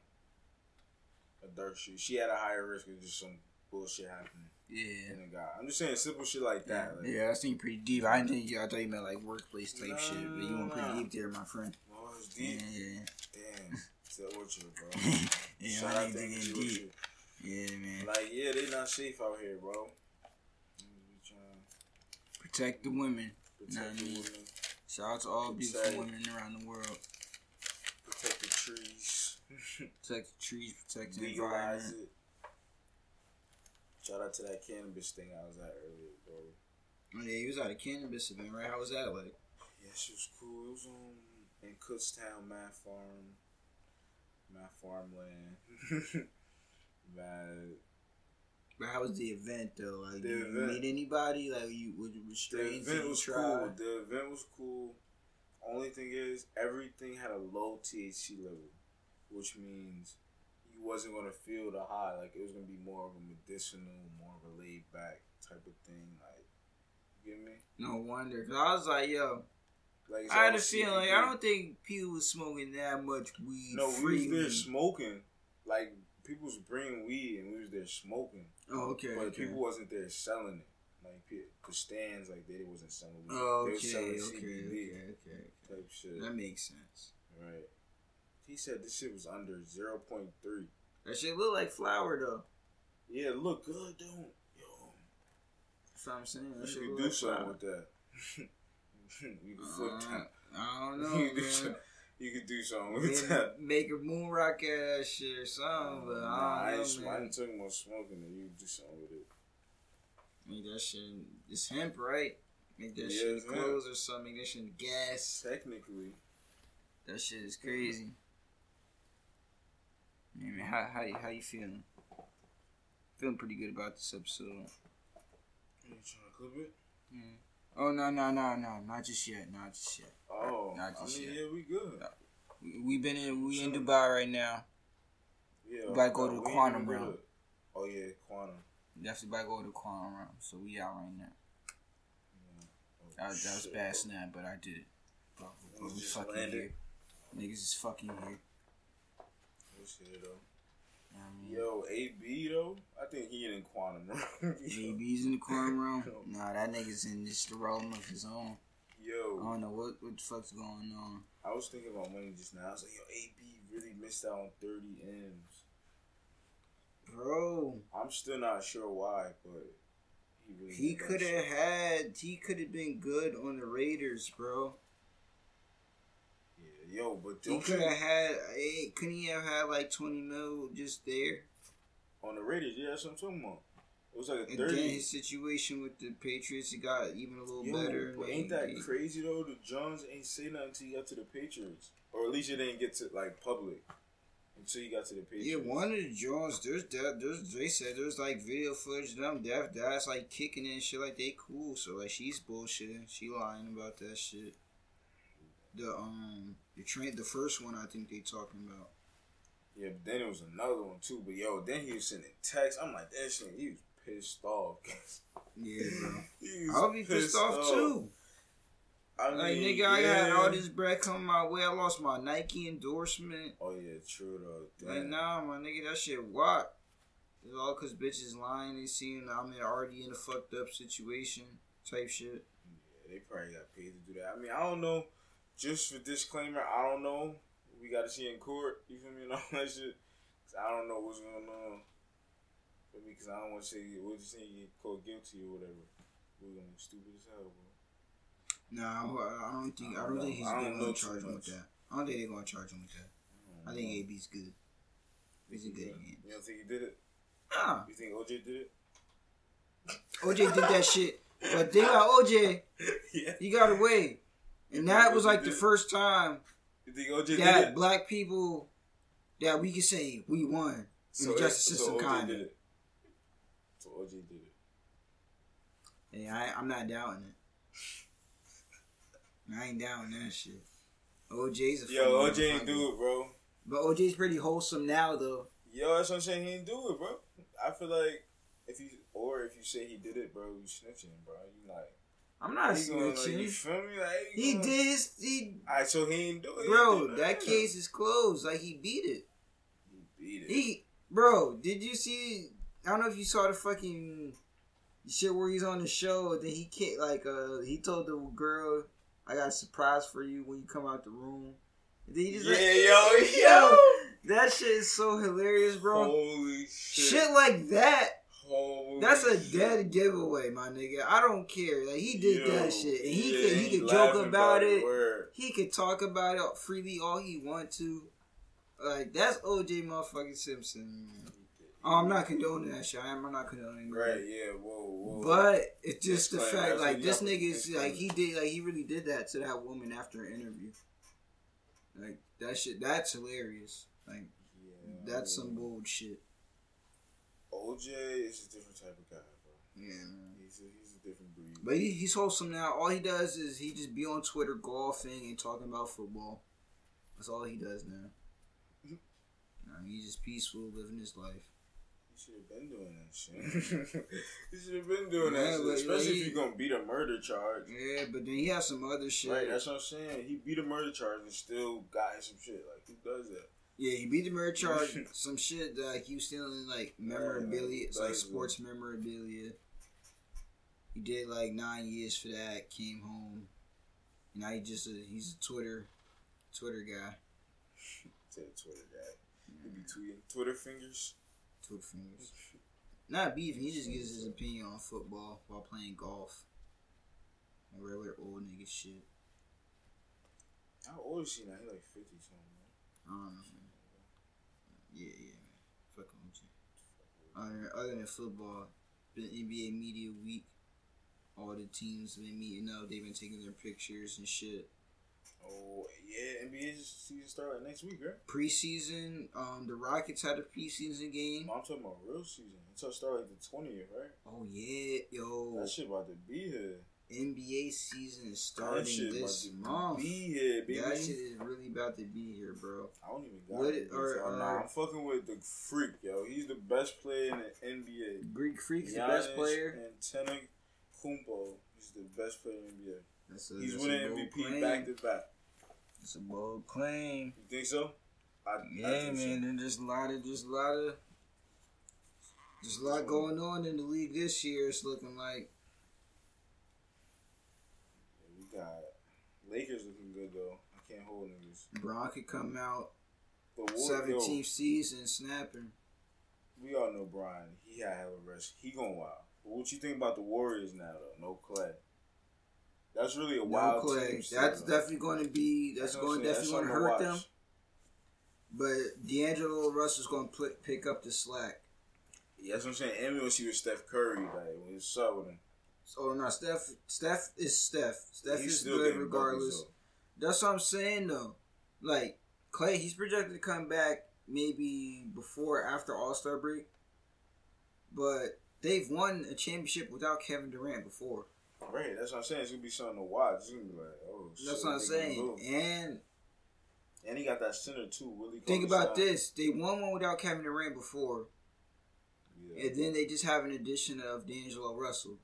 A dark street. She had a higher risk of just some bullshit happening Yeah. than a guy. I'm just saying simple shit like that. Like, yeah, I think pretty deep. I didn't think I thought you meant like workplace type Nah, shit, but you went pretty deep there, my friend. Oh, it's Yeah, deep. yeah, Damn. Still with you, bro. yeah. Shout my out to deep. Yeah, man. Like, yeah, they not safe out here, bro. Protect the women. protect I the mean- women, Shout out to all beautiful women around the world. protect the trees, Protect the trees, protect the environment. it. Shout out to that cannabis thing I was at earlier, bro. Oh, yeah, he was at a cannabis event, right? How was that like? Yeah, she was cool. It was um, in Kutztown, Matt Farm, Matt Farmland. Man, But how was the event though? Like, The did you meet anybody? Like, you was you The event was try? cool. The event was cool. Only thing is, everything had a low THC level, which means you wasn't gonna feel the high. Like it was gonna be more of a medicinal, more of a laid back type of thing. Like, you get me? No wonder, cause I was like, yo, Like I had a feeling like I don't think people was smoking that much weed No, we was there smoking. Like people was bringing weed, and we was there smoking. oh, okay, but okay. people wasn't there selling it. Like the stands, like they wasn't selling weed. Oh, they okay, selling okay, CBD okay, okay. type shit. That makes sense. Right. He said this shit was under 0.3. That shit look like flower though. Yeah, it look good, don't Yo, That's what I'm saying. That you shit look do like something flower. with that. you could flip Uh, that. I don't know, you, could do man. some, you could do something with Maybe that. make a moon rock that shit or something, but nah, I I don't ain't, know, I man. ain't talking about smoking it. You could do something with it. Make that shit. It's hemp, right? Make that Yeah, shit hemp. clothes or something. Make that shit gas. Technically, That shit is crazy. I mean, how how you how you feeling? Feeling pretty good about this episode. you trying to clip it? Oh no no no no not just yet not just yet. Oh, I mean, yeah, we good. We, been in we in Dubai right now. Yeah, We about to go to the quantum realm. Oh yeah, quantum. Definitely about to go to the quantum realm. So we out right now. Oh, That, was- that was bad snap, but I did it. Bro, bro, We fucking landed. here. Niggas is fucking here. What's it though? You know I mean? Yo, AB though, I think he in quantum. Room. AB's in the quantum realm. Nah, that nigga's in just the realm of his own. I don't know what what the fuck's going on. I was thinking about money just now. I was like, yo, AB really missed out on 30 M's. Bro, I'm still not sure why, but he really he could have had, he could have been good on the Raiders, bro. Yeah, yo, but He could have had, couldn't he have had like 20 mil just there? on the Raiders, yeah, that's what I'm talking about. It was like a And 30. then his situation with the Patriots, it got even a little Yo, better. but ain't that he- crazy though? The Johns ain't say nothing until you got to the Patriots, or at least it didn't get to like public until you got to the Patriots. Yeah, one of the Jones, there's that, there's they said there's like video footage of them deaf that's like kicking and shit like they cool. So like she's bullshitting, she lying about that shit. The um the train the first one I think they talking about. Yeah, but then it was another one too. But yo, then he was sending texts. I'm like, that shit. He was pissed off. Yeah, bro. I'll be pissed off too. I mean, Like nigga, I had all this bread coming my way. I lost my Nike endorsement. Oh yeah, true though. Like Damn. nah, my nigga, that shit what? It's all cause bitches lying. They seeing I'm in- already in a fucked up situation type shit. Yeah, they probably got paid to do that. I mean, I don't know. Just for disclaimer, I don't know. We got to see in court. You feel me? And all that shit. I don't know what's going on. Because I don't want to say what you say you get caught guilty or whatever. We're gonna be stupid as hell, bro. Nah, I I don't think I I don't don't think he's. Don't gonna charge him with that. I don't think they're gonna charge him with that. I think AB's good. He's a good You man. don't think he did it? Nah, You think OJ did it? OJ did that shit, but they got OJ. yeah. He got away, and that was like the first time You think OJ did that black people that we can say we won in the justice system. OJ kind of. So OJ did it. Yeah, I, I'm not doubting it. I ain't doubting that shit. OJ's a Yo, OJ ain't do it, bro. But OJ's pretty wholesome now, though. Yo, that's what I'm saying. He didn't do it, bro. I feel like if you or if you say he did it, bro, you snitching, bro. You like I'm not he gonna, like, you feel me? Like He gonna- did his, he, Alright, so he ain't do it. Bro. That case is closed. Like he beat it. He beat it. He, bro. Did you see? I don't know if you saw the fucking shit where he's on the show. Then he can't like uh he told the girl, "I got a surprise for you when you come out the room." And then he just yeah, like, yo, yo. That shit is so hilarious, bro. Holy shit. Shit like that, Holy that's a shit. dead giveaway, my nigga. I don't care. Like he did Yo, that shit, and he yeah, could he could joke laughing about it. Word. He could talk about it freely all he want to. Like that's OJ motherfucking Simpson. Man. Oh, I'm not condoning that shit. I am. I'm not condoning. Right, yeah, whoa, whoa. But it's just the fact, like this y'all- nigga's like he did, like he really did that to that woman after an interview. Like that shit, that's hilarious. Like yeah, that's some bullshit. OJ is a different type of guy, bro. Yeah, man. He's a, he's a different breed. But he, he's wholesome now. All he does is he just be on Twitter golfing and talking about football. That's all he does now. Nah, he's just peaceful, living his life. Should have been doing that shit. he should have been doing Yeah, that shit. Especially he- if you're gonna beat a murder charge. Yeah, but then he has some other shit. Right, that's what I'm saying. He beat a murder charge and still got some shit. Like, who does that? Yeah, he beat the murder charge. some shit that like, he was stealing like memorabilia. It's like sports memorabilia. He did like nine years for that. Came home. And Now he just a, he's a Twitter Twitter guy. The Twitter guy. He be tweeting Twitter fingers. Twitter fingers. Not beefing. He just gives his opinion on football while playing golf. Like regular old nigga shit. How old is he now? He like 50 something, man. I don't know. Man. Yeah, yeah, man. Fucking with you. Other, other than football, been NBA Media Week. All the teams been meeting up. They've been taking their pictures and shit. Oh, yeah. NBA season start like next week, right? Preseason, um, the Rockets had a preseason game. I'm talking about real season. It's gonna start like the 20th, right? Oh yeah, yo, That shit about to be here. NBA season is That starting shit this about to month. be here, baby. That shit is really about to be here, bro. I don't even got What- it. or- nah, I'm fucking with the freak, yo. He's the best player in the NBA. Greek Freak's the best player. Giannis player. Antetokounmpo is the best player in the NBA. That's a, He's winning MVP back to back. It's a bold claim. You think so? I, I Yeah, think so. man. And there's a lot of, just a lot of, there's a lot going on in the league this year. It's looking like we got Lakers looking good though. I can't hold niggas. Bron could come out The 17th season snapping. we all know Brian. He had a rest. He going wild. But what you think about the Warriors now though? No Clay. That's really a No wild Clay. team. still, That's definitely going to be. That's going definitely going to hurt them. But D'Angelo Russell's going to pl- pick up the slack. Yeah, that's what I'm saying. And we gonna see with Steph Curry, like when with him. So no, Steph. Steph is Steph. Steph He's is good regardless. buckets, That's what I'm saying though. Like Clay, he's projected to come back maybe before or after All Star break. But they've won a championship without Kevin Durant before. Right, that's what I'm saying. It's gonna be something to watch. It's gonna be like, oh. That's what I'm saying. And And he got that center too, Willie. think about this: they won one without Kevin Durant before, Yeah. and then they just have an addition of D'Angelo Russell.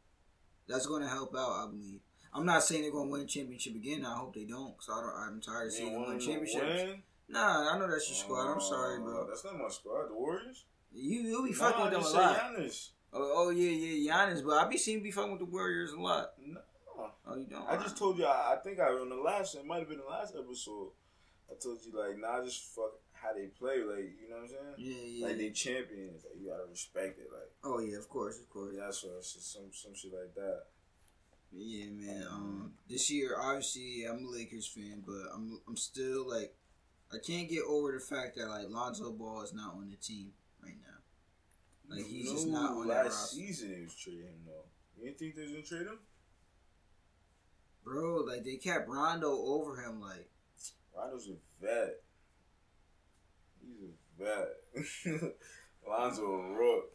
That's going to help out, I believe. I'm not saying they're gonna win a championship again. I hope they don't, cause I don't. I'm tired of seeing them win championships. Nah, I know that's your squad. I'm sorry, oh, bro. That's not my squad. The Warriors. You you'll be fucking with them you a lot. Giannis. Oh, oh yeah, yeah, Giannis, but I be seeing be fucking with the Warriors a lot. No. Oh, you don't? I just told you. I, I think I on the last. It might have been the last episode. I told you like, nah, just fuck how they play. Like, you know what I'm saying? Yeah, yeah. Like they champions. Like you gotta respect it. Like oh yeah, of course, of course. yeah, that's what it's just some some shit like that. Yeah, man. Um, this year, obviously, I'm a Lakers fan, but I'm I'm still like, I can't get over the fact that like Lonzo Ball is not on the team right now. Like he's You just not on that last season they was trading him though. You didn't think they was gonna trade him? bro. Like they kept Rondo over him. Like Rondo's a vet. He's a vet. Lonzo a rook.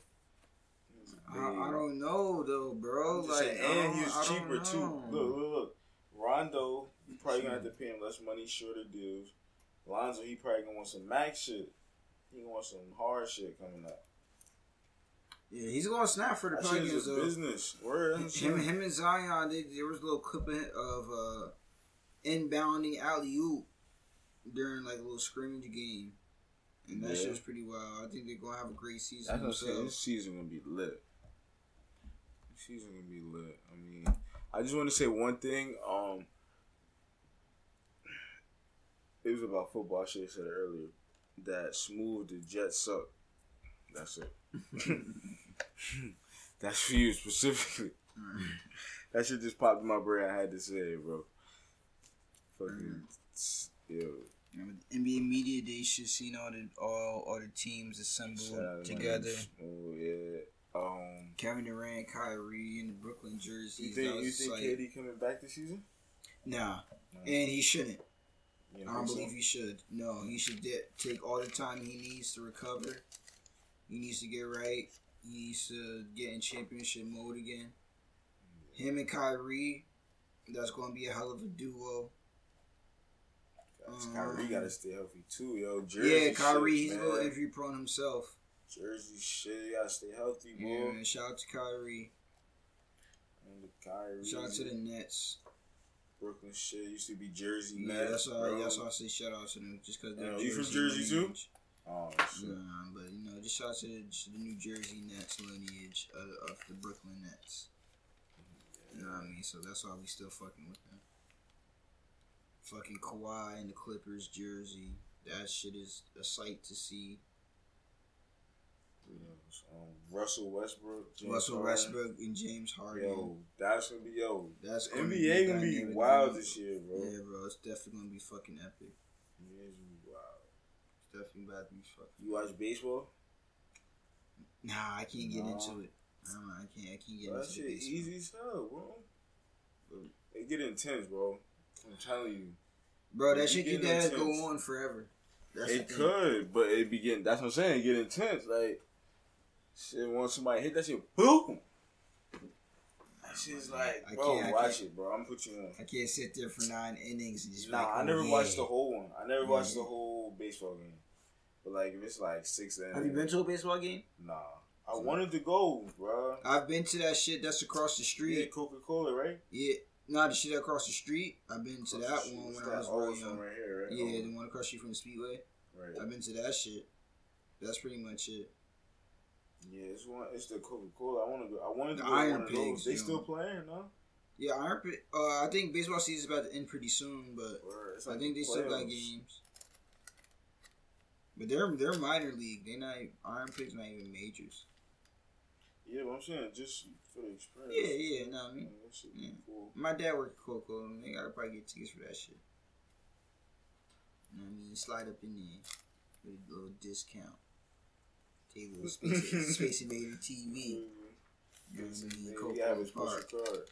I, I, don't know though, bro. Like saying, and he was cheaper too. Look, look, look. Rondo, you probably gonna have to pay him less money, shorter deals. Lonzo, he probably gonna want some max shit. He gonna want some hard shit coming up. Yeah, he's gonna snap for the That Pelicans though. business. Word. Him, him and Zion, they, there was a little clip of uh, inbounding alley oop during like a little scrimmage game, and that Yeah. shit was pretty wild. I think they're gonna have a great season. That's what I'm saying. This season gonna be lit. This season gonna be lit. I mean, I just want to say one thing. Um, it was about football. I should have said earlier. That smooth the Jets suck. That's it. That's for you specifically. That shit just popped in my brain. I had to say it, bro. Fucking yo. And with NBA media day, should seen all the all all the teams assembled Shout out to my together. Smooth, yeah. Um, Kevin Durant, Kyrie, and the Brooklyn jerseys. you think you think like- KD coming back this season? Nah, No. and he shouldn't. You I don't so? believe he should. No, he should de- take all the time he needs to recover. He needs to get right. He needs to get in championship mode again. Him and Kyrie, that's going to be a hell of a duo. Um, Kyrie gotta stay healthy too, yo. Jersey yeah, Kyrie, shit, he's a man. little injury prone himself. Jersey shit, you gotta stay healthy, Yeah, man, shout out to Kyrie. And the Kyrie, Shout out to the Nets. Brooklyn shit used to be Jersey, Yeah, man. that's why. bro. That's why I say shout out to them, just because they're you from Jersey Jersey, too? Oh shit. Nah, but you know, just shout out to the, New Jersey Nets lineage of, of the Brooklyn Nets. You know what I mean? So that's why we still fucking with them. Fucking Kawhi and the Clippers jersey. That shit is a sight to see. Um, Russell Westbrook, James Russell Harden. Westbrook and James Harden. Yo, that's gonna be yo. That's gonna NBA gonna be wild this year, bro. Yeah, bro. It's definitely gonna be fucking epic gonna be wild. It's definitely about to be fucking. You watch baseball? Nah, I can't get Nah. into it. I don't know. I can't. I can't get Bro, that into shit the baseball. easy as hell, bro. It get intense, bro. I'm telling you. Bro, that shit get could go on forever. That's it could, but it be getting. That's what I'm saying. It get intense. Like shit, once somebody hit that shit, boom. That shit's like, I bro, can't- I watch can't. it, bro. I'm put you on. I can't sit there for nine innings and just. Nah, like, I oh, never yeah. watched the whole one. I never watched the whole baseball game. But like, if it's like six innings, Have you been to a baseball game? Nah, I wanted to go, bro. I've been to that shit that's across the Yeah, street. Coca Cola, right? Yeah, not the shit across the street. I've been to that one when that I was real young. right here, right? Yeah, Oh, the one across the street from the Speedway. right. I've been to that shit. That's pretty much it. Yeah, it's one. It's the Coca Cola. I want to go. I wanted to The go Iron one of those. Pigs, They still know. playing, no? Yeah, Iron. Uh, I think baseball season's about to end pretty soon, but Or it's I think they still got games. But they're they're minor league. They not Iron Pig's not even majors. Yeah, but I'm saying just for the experience. Yeah, yeah, no, I mean, Yeah, yeah. cool. My dad worked at Coco, and they gotta probably get tickets for that shit. You know what I mean? Slide up in there with a little discount. Take a little Space, Space Invader TV. Mm-hmm. You know what I mean? Coco we have a special Park. card.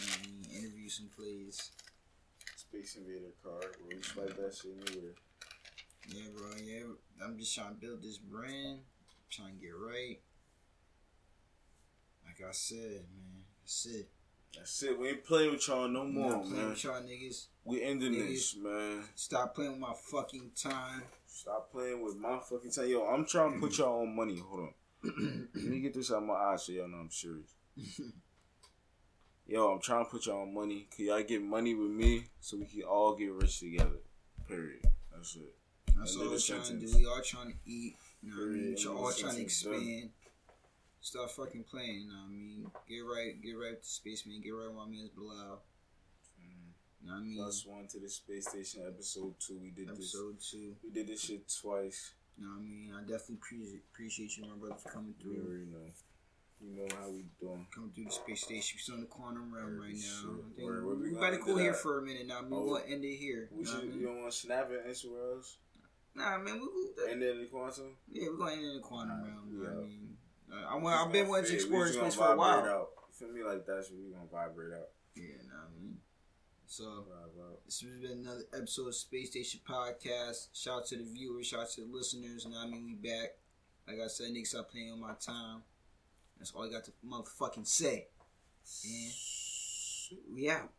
You know what I mean? Interview some plays. Space Invader card. Where we swipe that shit anywhere. Yeah, bro. Yeah, I'm just trying to build this brand. Trying to get right. Like I said, man, that's it. That's it. We ain't playing with y'all no more, not playing man. with y'all niggas. We ending Niggas. this, man. Stop playing with my fucking time. Stop playing with my fucking time. Yo, I'm trying to put y'all on money. Hold on. Let me get this out of my eyes so y'all know I'm serious. yo, I'm trying to put y'all on money. Can y'all get money with me so we can all get rich together? Period. That's it. That's all we're trying to do. We all trying to eat. You know what I mean? We're all trying to expand. Start fucking playing. You know what I mean? Get right, get right to the spaceman. Get right my man's Bilal. You know what I mean? Plus one to the space station episode two. We did this. Episode two. We did this shit twice. You know what I mean? I definitely appreciate appreciate you, my brother, for coming You through. already know. You know how we doing. Coming through the space station. We're still in the quantum realm right now. shit. I think Word, where we we gonna about to cool here for a minute now. I mean, Oh. we're gonna end it here. We You should, you don't want to snap it anywhere else? Nah, man, we, we, And then the quantum? yeah, we're going in the quantum Alright, realm. You know what I mean? Uh, I want, I've been wanting to explore place for a while. Out. You feel me? Like that's what we gonna vibrate out. Yeah, you know what I mean? So, this has been another episode of Space Station Podcast. Shout out to the viewers, shout out to the listeners. And I mean? We back. Like I said, niggas stop playing on my time. That's all I got to motherfucking say. And we out.